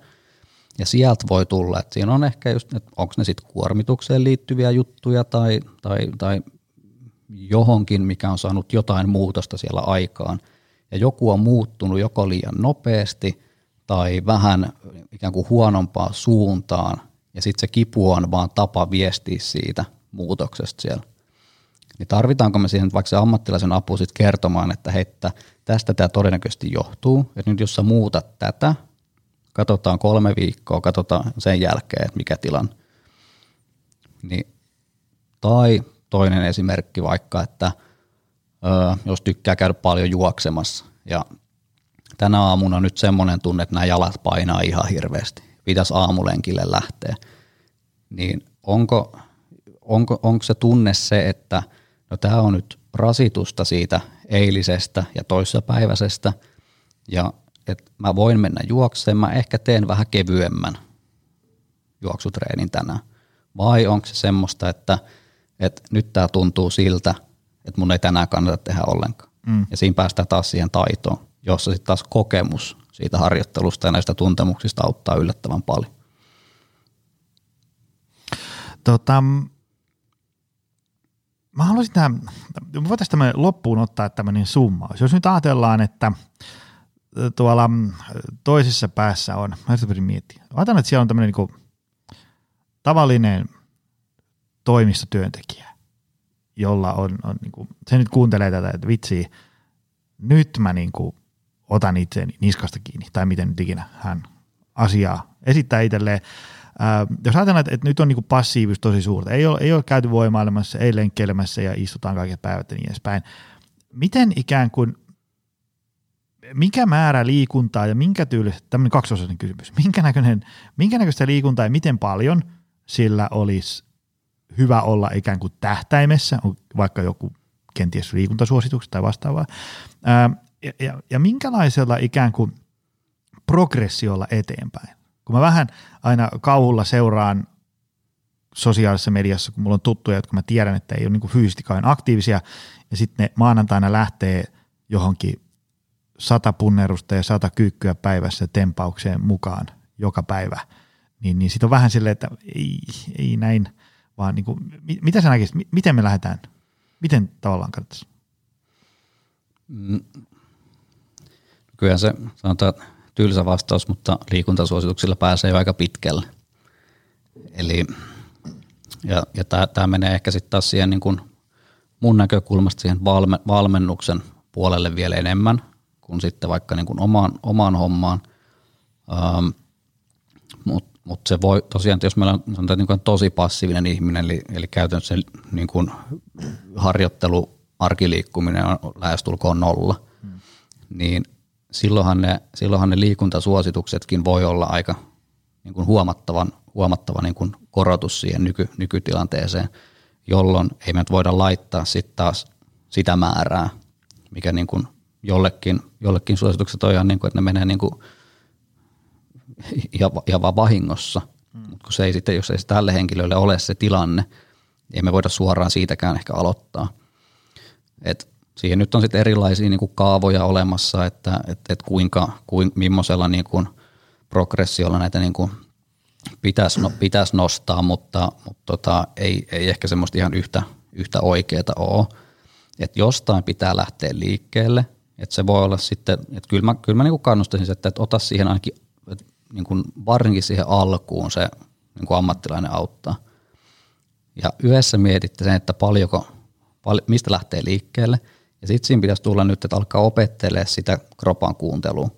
Ja sieltä voi tulla, että siinä on ehkä just, että onko ne sitten kuormitukseen liittyviä juttuja tai, tai, tai johonkin, mikä on saanut jotain muutosta siellä aikaan. Ja joku on muuttunut joko liian nopeasti tai vähän ikään kuin huonompaan suuntaan. Ja sitten se kipu on vaan tapa viestiä siitä muutoksesta siellä. Niin tarvitaanko me siihen vaikka se ammattilaisen apu sitten kertomaan, että hei, että tästä tämä todennäköisesti johtuu, että nyt jos sä muutat tätä, katsotaan kolme viikkoa, katsotaan sen jälkeen, että mikä tilan. Niin, tai toinen esimerkki vaikka, että ö, jos tykkää käydä paljon juoksemassa ja tänä aamuna nyt semmoinen tunne, että nämä jalat painaa ihan hirveästi, pitäisi aamulenkille lähteä, niin onko, onko, onko se tunne se, että no tämä on nyt rasitusta siitä eilisestä ja toissapäiväisestä ja että mä voin mennä juokseen, mä ehkä teen vähän kevyemmän juoksutreenin tänään. Vai onko se semmoista, että, että nyt tämä tuntuu siltä, että mun ei tänään kannata tehdä ollenkaan. Mm. Ja siinä päästään taas siihen taitoon, jossa sitten taas kokemus siitä harjoittelusta ja näistä tuntemuksista auttaa yllättävän paljon. Tota, mä haluaisin tähän, voitaisiin tämän loppuun ottaa tämmöinen summaus. Jos nyt ajatellaan, että tuolla toisessa päässä on, mä yritän miettiä, ajatellaan, että siellä on tämmöinen niin tavallinen toimistotyöntekijä, jolla on, on niin kuin, se nyt kuuntelee tätä, että vitsi, nyt mä niin kuin otan itseäni niskasta kiinni, tai miten nyt ikinä hän asiaa esittää itselleen, Jos ajatellaan, että, että nyt on niin passiivisuus tosi suurta, ei ole, ei ole käyty voimailemassa, ei lenkkeilemässä ja istutaan kaiket päivät ja niin edespäin. Miten ikään kuin, mikä määrä liikuntaa ja minkä tyylistä, tämmöinen kaksiosainen kysymys, minkä, näköinen, minkä näköistä liikuntaa ja miten paljon sillä olisi hyvä olla ikään kuin tähtäimessä, vaikka joku kenties liikuntasuositukset tai vastaavaa, ja, ja, ja minkälaisella ikään kuin progressiolla eteenpäin. Kun mä vähän aina kauhulla seuraan sosiaalisessa mediassa, kun mulla on tuttuja, jotka mä tiedän, että ei ole niin fyysisesti aktiivisia, ja sitten ne maanantaina lähtee johonkin sata punnerusta ja sata kyykkyä päivässä tempaukseen mukaan joka päivä, niin, niin sitten on vähän silleen, että ei, ei näin, vaan niin kuin, mitä sä näkisit, miten me lähdetään, miten tavallaan kannattaisi? Mm. Kyllä se sanotaan tylsä vastaus, mutta liikuntasuosituksilla pääsee jo aika pitkälle. Eli ja, ja tämä menee ehkä sitten taas siihen niin kuin mun näkökulmasta siihen valme, valmennuksen puolelle vielä enemmän kuin sitten vaikka niin kuin omaan, omaan hommaan. Ähm, Mutta mut se voi tosiaan, jos meillä on sanotaan, niin tosi passiivinen ihminen, eli, eli käytännössä niin kuin harjoittelu, arkiliikkuminen on lähestulkoon nolla, hmm. niin silloinhan ne, silloinhan ne liikuntasuosituksetkin voi olla aika niin kuin huomattavan, huomattava niin kuin korotus siihen nyky, nykytilanteeseen, jolloin ei me nyt voida laittaa sitten taas sitä määrää, mikä niin kuin jollekin, jollekin suositukset on ihan niin kuin, että ne menee niin kuin ihan, ihan vaan vahingossa. Mm. Mutta kun se ei sitten, jos ei se tälle henkilölle ole se tilanne, niin ei me voida suoraan siitäkään ehkä aloittaa. Et siihen nyt on sitten erilaisia niin kuin kaavoja olemassa, että et, et kuinka, kuin, millaisella niin kuin progressiolla näitä niin kuin pitäisi, no, pitäisi nostaa, mutta, mutta tota, ei, ei ehkä semmoista ihan yhtä, yhtä oikeaa ole. Että jostain pitää lähteä liikkeelle, että se voi olla sitten, että kyllä mä, kyllä mä niin kuin kannustaisin, että, että ota siihen ainakin, niin kuin varsinkin siihen alkuun se niin kuin ammattilainen auttaa. Ja yhdessä mietitte sen, että paljonko, pal, mistä lähtee liikkeelle, ja sitten siinä pitäisi tulla nyt, että alkaa opettelemaan sitä kropan kuuntelua.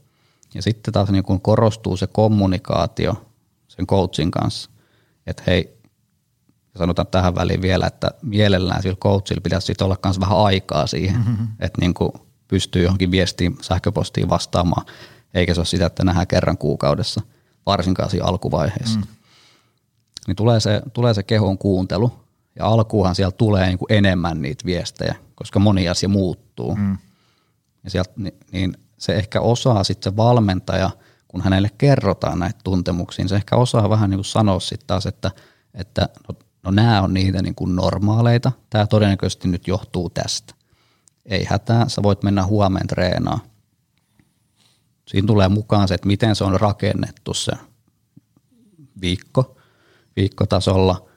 Ja sitten taas niin kuin korostuu se kommunikaatio sen coachin kanssa, että hei, sanotaan tähän väliin vielä, että mielellään sillä coachilla pitäisi sitten olla myös vähän aikaa siihen, mm-hmm. että niin kuin pystyy johonkin viestiin, sähköpostiin vastaamaan, eikä se ole sitä, että nähdään kerran kuukaudessa, varsinkaan siinä alkuvaiheessa. Mm. Niin tulee se, tulee se kehon kuuntelu, ja alkuuhan siellä tulee niin kuin enemmän niitä viestejä, koska moni asia muuttuu. Mm. Ja sieltä, niin, niin se ehkä osaa sitten se valmentaja, kun hänelle kerrotaan näitä tuntemuksia, se ehkä osaa vähän niin kuin sanoa sitten taas, että, että no, no nämä on niitä niin kuin normaaleita, tämä todennäköisesti nyt johtuu tästä. Ei hätää, sä voit mennä huomenna treenaa. Siinä tulee mukaan se, että miten se on rakennettu se viikko, viikkotasolla,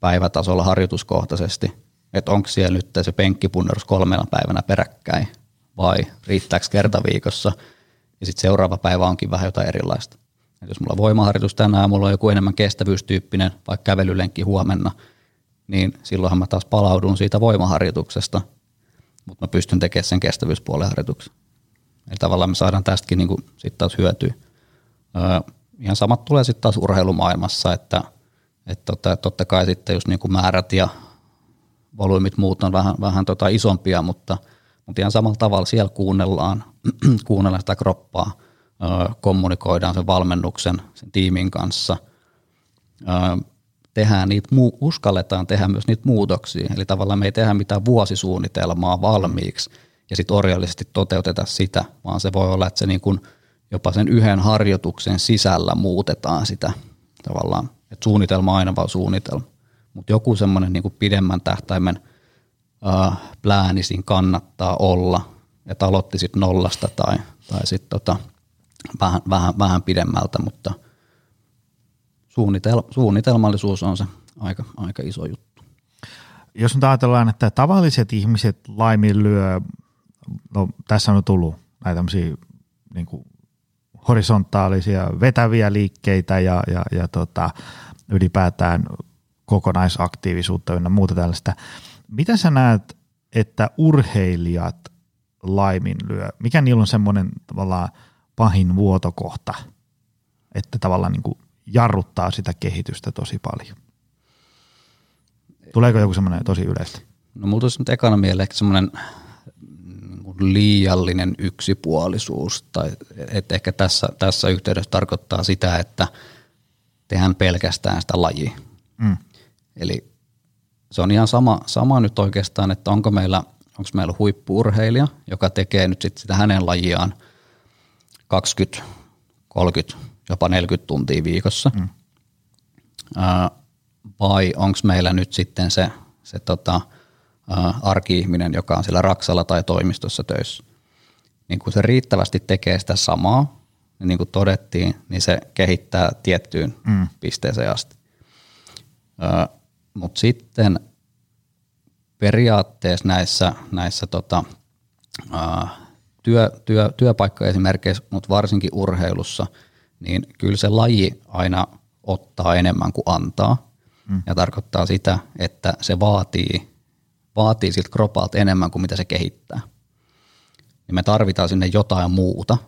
päivätasolla harjoituskohtaisesti, että onko siellä nyt se penkkipunnerus kolmella päivänä peräkkäin vai riittääkö kerta viikossa ja sitten seuraava päivä onkin vähän jotain erilaista. Et jos mulla on voimaharjoitus tänään, mulla on joku enemmän kestävyystyyppinen, vaikka kävelylenkki huomenna, niin silloinhan mä taas palaudun siitä voimaharjoituksesta, mutta mä pystyn tekemään sen kestävyyspuolen harjoituksen. Eli tavallaan me saadaan tästäkin niin sitten taas hyötyä. Öö, ihan samat tulee sitten taas urheilumaailmassa, että et tota, totta kai sitten just niin kuin määrät ja volyymit muut on vähän, vähän tota isompia, mutta, mutta ihan samalla tavalla siellä kuunnellaan, kuunnellaan sitä kroppaa, kommunikoidaan sen valmennuksen, sen tiimin kanssa, tehdään niitä, uskalletaan tehdä myös niitä muutoksia, eli tavallaan me ei tehdä mitään vuosisuunnitelmaa valmiiksi ja sitten orjallisesti toteuteta sitä, vaan se voi olla, että se niin kuin jopa sen yhden harjoituksen sisällä muutetaan sitä tavallaan että suunnitelma on aina vaan suunnitelma. Mutta joku semmoinen niin pidemmän tähtäimen äh, plääni siinä kannattaa olla, että aloitti sitten nollasta tai, tai sitten tota, vähän, vähän, vähän pidemmältä, mutta suunnitel, suunnitelmallisuus on se aika, aika iso juttu. Jos nyt ajatellaan, että tavalliset ihmiset laiminlyö, no tässä on tullut näitä tämmöisiä niin horisontaalisia vetäviä liikkeitä ja, ja, ja tota, ylipäätään kokonaisaktiivisuutta ja muuta tällaista. Mitä sä näet, että urheilijat laiminlyö? Mikä niillä on semmoinen tavallaan pahin vuotokohta, että tavallaan niin kuin jarruttaa sitä kehitystä tosi paljon? Tuleeko joku semmoinen tosi yleistä? No muutos nyt ekana mieleen semmoinen liiallinen yksipuolisuus, tai että ehkä tässä, tässä yhteydessä tarkoittaa sitä, että tehdään pelkästään sitä lajia. Mm. Eli se on ihan sama, sama nyt oikeastaan, että onko meillä, onko meillä huippuurheilija, joka tekee nyt sit sitä hänen lajiaan 20, 30, jopa 40 tuntia viikossa. Mm. Vai onko meillä nyt sitten se, se tota, arki-ihminen, joka on siellä Raksalla tai toimistossa töissä. Niin kun se riittävästi tekee sitä samaa, niin, niin kuin todettiin, niin se kehittää tiettyyn mm. pisteeseen asti. Mutta sitten periaatteessa näissä, näissä tota, ää, työ, työ, työpaikkaesimerkkeissä, mutta varsinkin urheilussa, niin kyllä se laji aina ottaa enemmän kuin antaa. Mm. Ja tarkoittaa sitä, että se vaatii, vaatii siltä kropalta enemmän kuin mitä se kehittää. Niin me tarvitaan sinne jotain muuta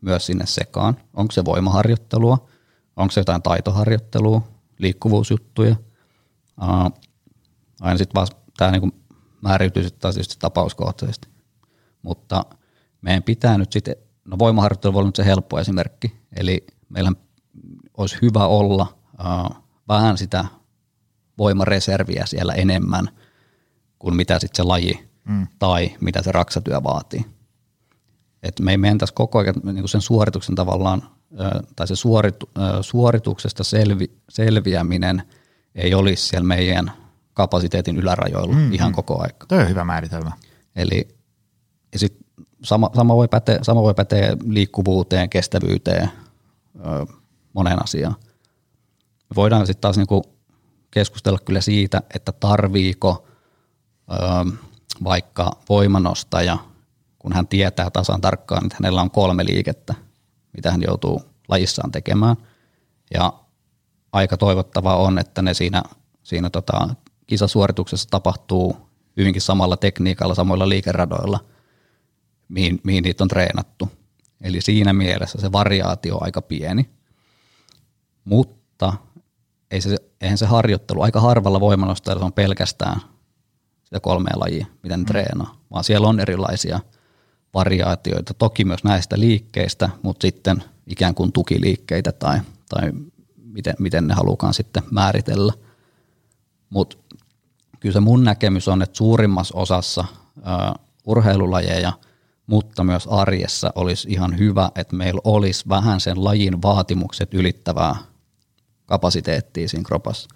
myös sinne sekaan. Onko se voimaharjoittelua, onko se jotain taitoharjoittelua, liikkuvuusjuttuja. Uh, aina sitten vaan tämä niinku määräytyy sitten taas tapauskohtaisesti. Mutta meidän pitää nyt sitten, no voimaharjoittelu voi olla nyt se helppo esimerkki, eli meillä olisi hyvä olla uh, vähän sitä voimareserviä siellä enemmän kuin mitä sitten se laji mm. tai mitä se raksatyö vaatii. Et me ei mentäisi koko ajan niin sen suorituksen tavallaan, tai se suoritu, suorituksesta selvi, selviäminen ei olisi siellä meidän kapasiteetin ylärajoilla mm, ihan koko aika. Tuo on hyvä määritelmä. Eli ja sit sama, sama, voi päteä, sama voi päteä liikkuvuuteen, kestävyyteen, moneen asiaan. Me voidaan sitten taas niinku keskustella kyllä siitä, että tarviiko ö, vaikka voimanostaja, kun hän tietää tasan tarkkaan, että hänellä on kolme liikettä, mitä hän joutuu lajissaan tekemään. Ja aika toivottavaa on, että ne siinä, siinä tota, kisasuorituksessa tapahtuu hyvinkin samalla tekniikalla, samoilla liikeradoilla, mihin, mihin niitä on treenattu. Eli siinä mielessä se variaatio on aika pieni. Mutta ei se, eihän se harjoittelu, aika harvalla voimanostajalla on pelkästään sitä kolmea lajia, miten ne mm. treenaa, vaan siellä on erilaisia variaatioita, toki myös näistä liikkeistä, mutta sitten ikään kuin tukiliikkeitä tai, tai miten, miten ne halukaan sitten määritellä. Mutta kyllä se mun näkemys on, että suurimmassa osassa ä, urheilulajeja, mutta myös arjessa olisi ihan hyvä, että meillä olisi vähän sen lajin vaatimukset ylittävää kapasiteettia siinä kropassa.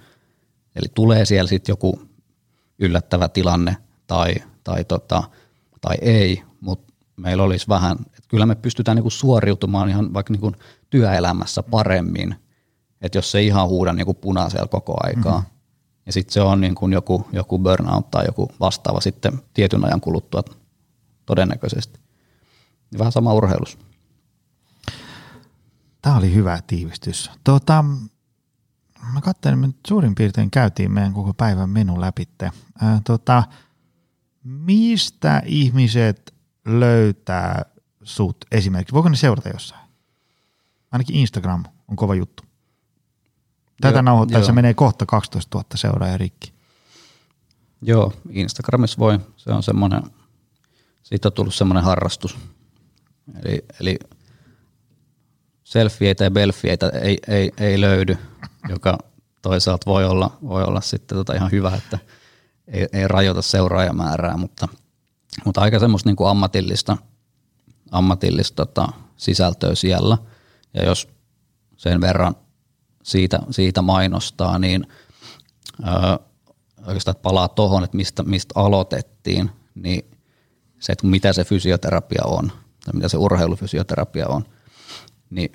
Eli tulee siellä sitten joku yllättävä tilanne tai, tai, tota, tai ei, mutta meillä olisi vähän, että kyllä me pystytään niinku suoriutumaan ihan vaikka niinku työelämässä paremmin, että jos se ihan huuda niinku punaisella koko aikaa, mm-hmm. ja sitten se on niinku joku, joku burnout tai joku vastaava sitten tietyn ajan kuluttua todennäköisesti. Vähän sama urheilus. Tämä oli hyvä tiivistys. Tota, mä katsoin, että suurin piirtein käytiin meidän koko päivän menu läpi. Ää, tota, mistä ihmiset löytää sut esimerkiksi? Voiko ne seurata jossain? Ainakin Instagram on kova juttu. Tätä nauhoittaessa menee kohta 12 000 seuraajaa rikki. Joo, Instagramissa voi. Se on semmoinen, siitä on tullut semmoinen harrastus. Eli, eli selfieitä ja belfieitä ei, ei, ei löydy, joka toisaalta voi olla, voi olla sitten tota ihan hyvä, että ei, ei rajoita seuraajamäärää, mutta, mutta aika semmoista niin kuin ammatillista, ammatillista tota, sisältöä siellä. Ja jos sen verran siitä, siitä mainostaa, niin öö, oikeastaan palaa tuohon, että mistä, mistä aloitettiin, niin se, että mitä se fysioterapia on, tai mitä se urheilufysioterapia on, niin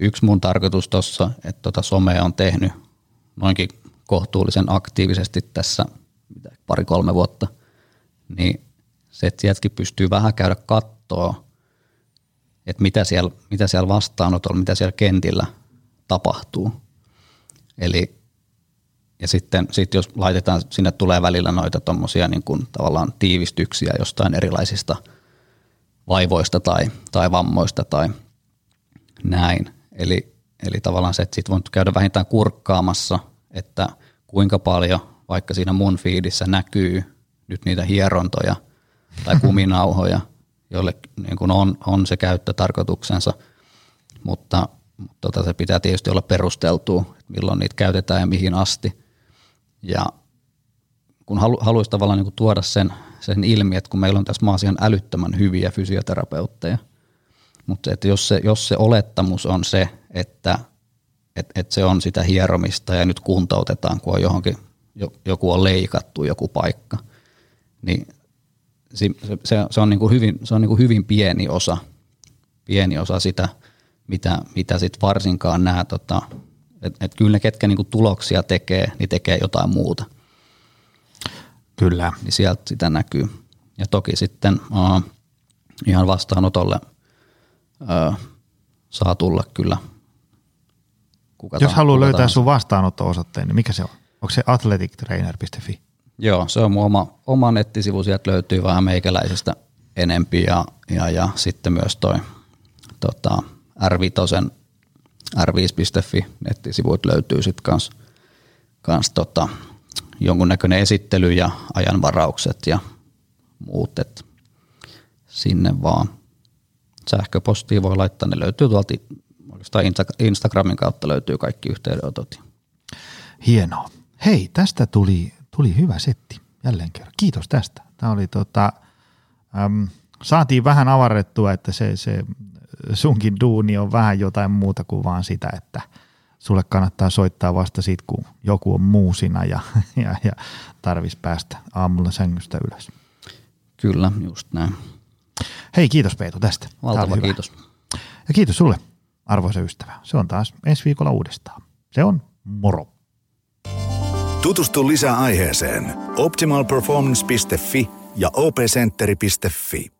yksi mun tarkoitus tuossa, että tota somea on tehnyt noinkin kohtuullisen aktiivisesti tässä pari-kolme vuotta, niin se, että sieltäkin pystyy vähän käydä kattoa, että mitä siellä, mitä siellä vastaanotolla, mitä siellä kentillä tapahtuu. Eli ja sitten sit jos laitetaan, sinne tulee välillä noita tuommoisia niin tavallaan tiivistyksiä jostain erilaisista vaivoista tai, tai vammoista tai näin. Eli, eli tavallaan se, että sit voit käydä vähintään kurkkaamassa, että kuinka paljon vaikka siinä mun fiidissä näkyy nyt niitä hierontoja tai kuminauhoja, joille niin kun on, on se käyttötarkoituksensa, mutta mutta tota, se pitää tietysti olla perusteltua, että milloin niitä käytetään ja mihin asti. Ja kun halu, haluaisi tavallaan niin tuoda sen, sen ilmi, että kun meillä on tässä maassa ihan älyttömän hyviä fysioterapeutteja, mutta että jos, se, jos se olettamus on se, että et, et se on sitä hieromista ja nyt kuntoutetaan, kun on johonkin, joku on leikattu joku paikka, niin se, se, se on, niin kuin hyvin, se on niin kuin hyvin pieni osa, pieni osa sitä, mitä, mitä sit varsinkaan nämä, tota, että et kyllä ne, ketkä niin kuin tuloksia tekee, niin tekee jotain muuta. Kyllä. Niin sieltä sitä näkyy. Ja toki sitten uh, ihan vastaanotolle uh, saa tulla kyllä kuka Jos haluaa löytää tahansa. sun vastaanotto-osoitteen, niin mikä se on? Onko se athletictrainer.fi? Joo, se on mun oma, oma nettisivu, sieltä löytyy vähän meikäläisestä enempi ja, ja, ja sitten myös toi tota, R5, r5.fi nettisivuit löytyy sitten kans, kans tota, jonkunnäköinen esittely ja ajanvaraukset ja muut, että sinne vaan sähköpostia voi laittaa, ne löytyy tuolta oikeastaan Instagramin kautta löytyy kaikki yhteydenotot. Hienoa. Hei, tästä tuli, tuli hyvä setti jälleen kerran. Kiitos tästä. Tämä oli tota, äm, saatiin vähän avarrettua, että se, se sunkin duuni on vähän jotain muuta kuin vaan sitä, että sulle kannattaa soittaa vasta sit, kun joku on muusina ja, ja, ja tarvis päästä aamulla sängystä ylös. Kyllä, just näin. Hei, kiitos Peetu tästä. Valtava kiitos. Ja kiitos sulle, arvoisa ystävä. Se on taas ensi viikolla uudestaan. Se on moro. Tutustu lisää aiheeseen optimalperformance.fi ja opcenteri.fi.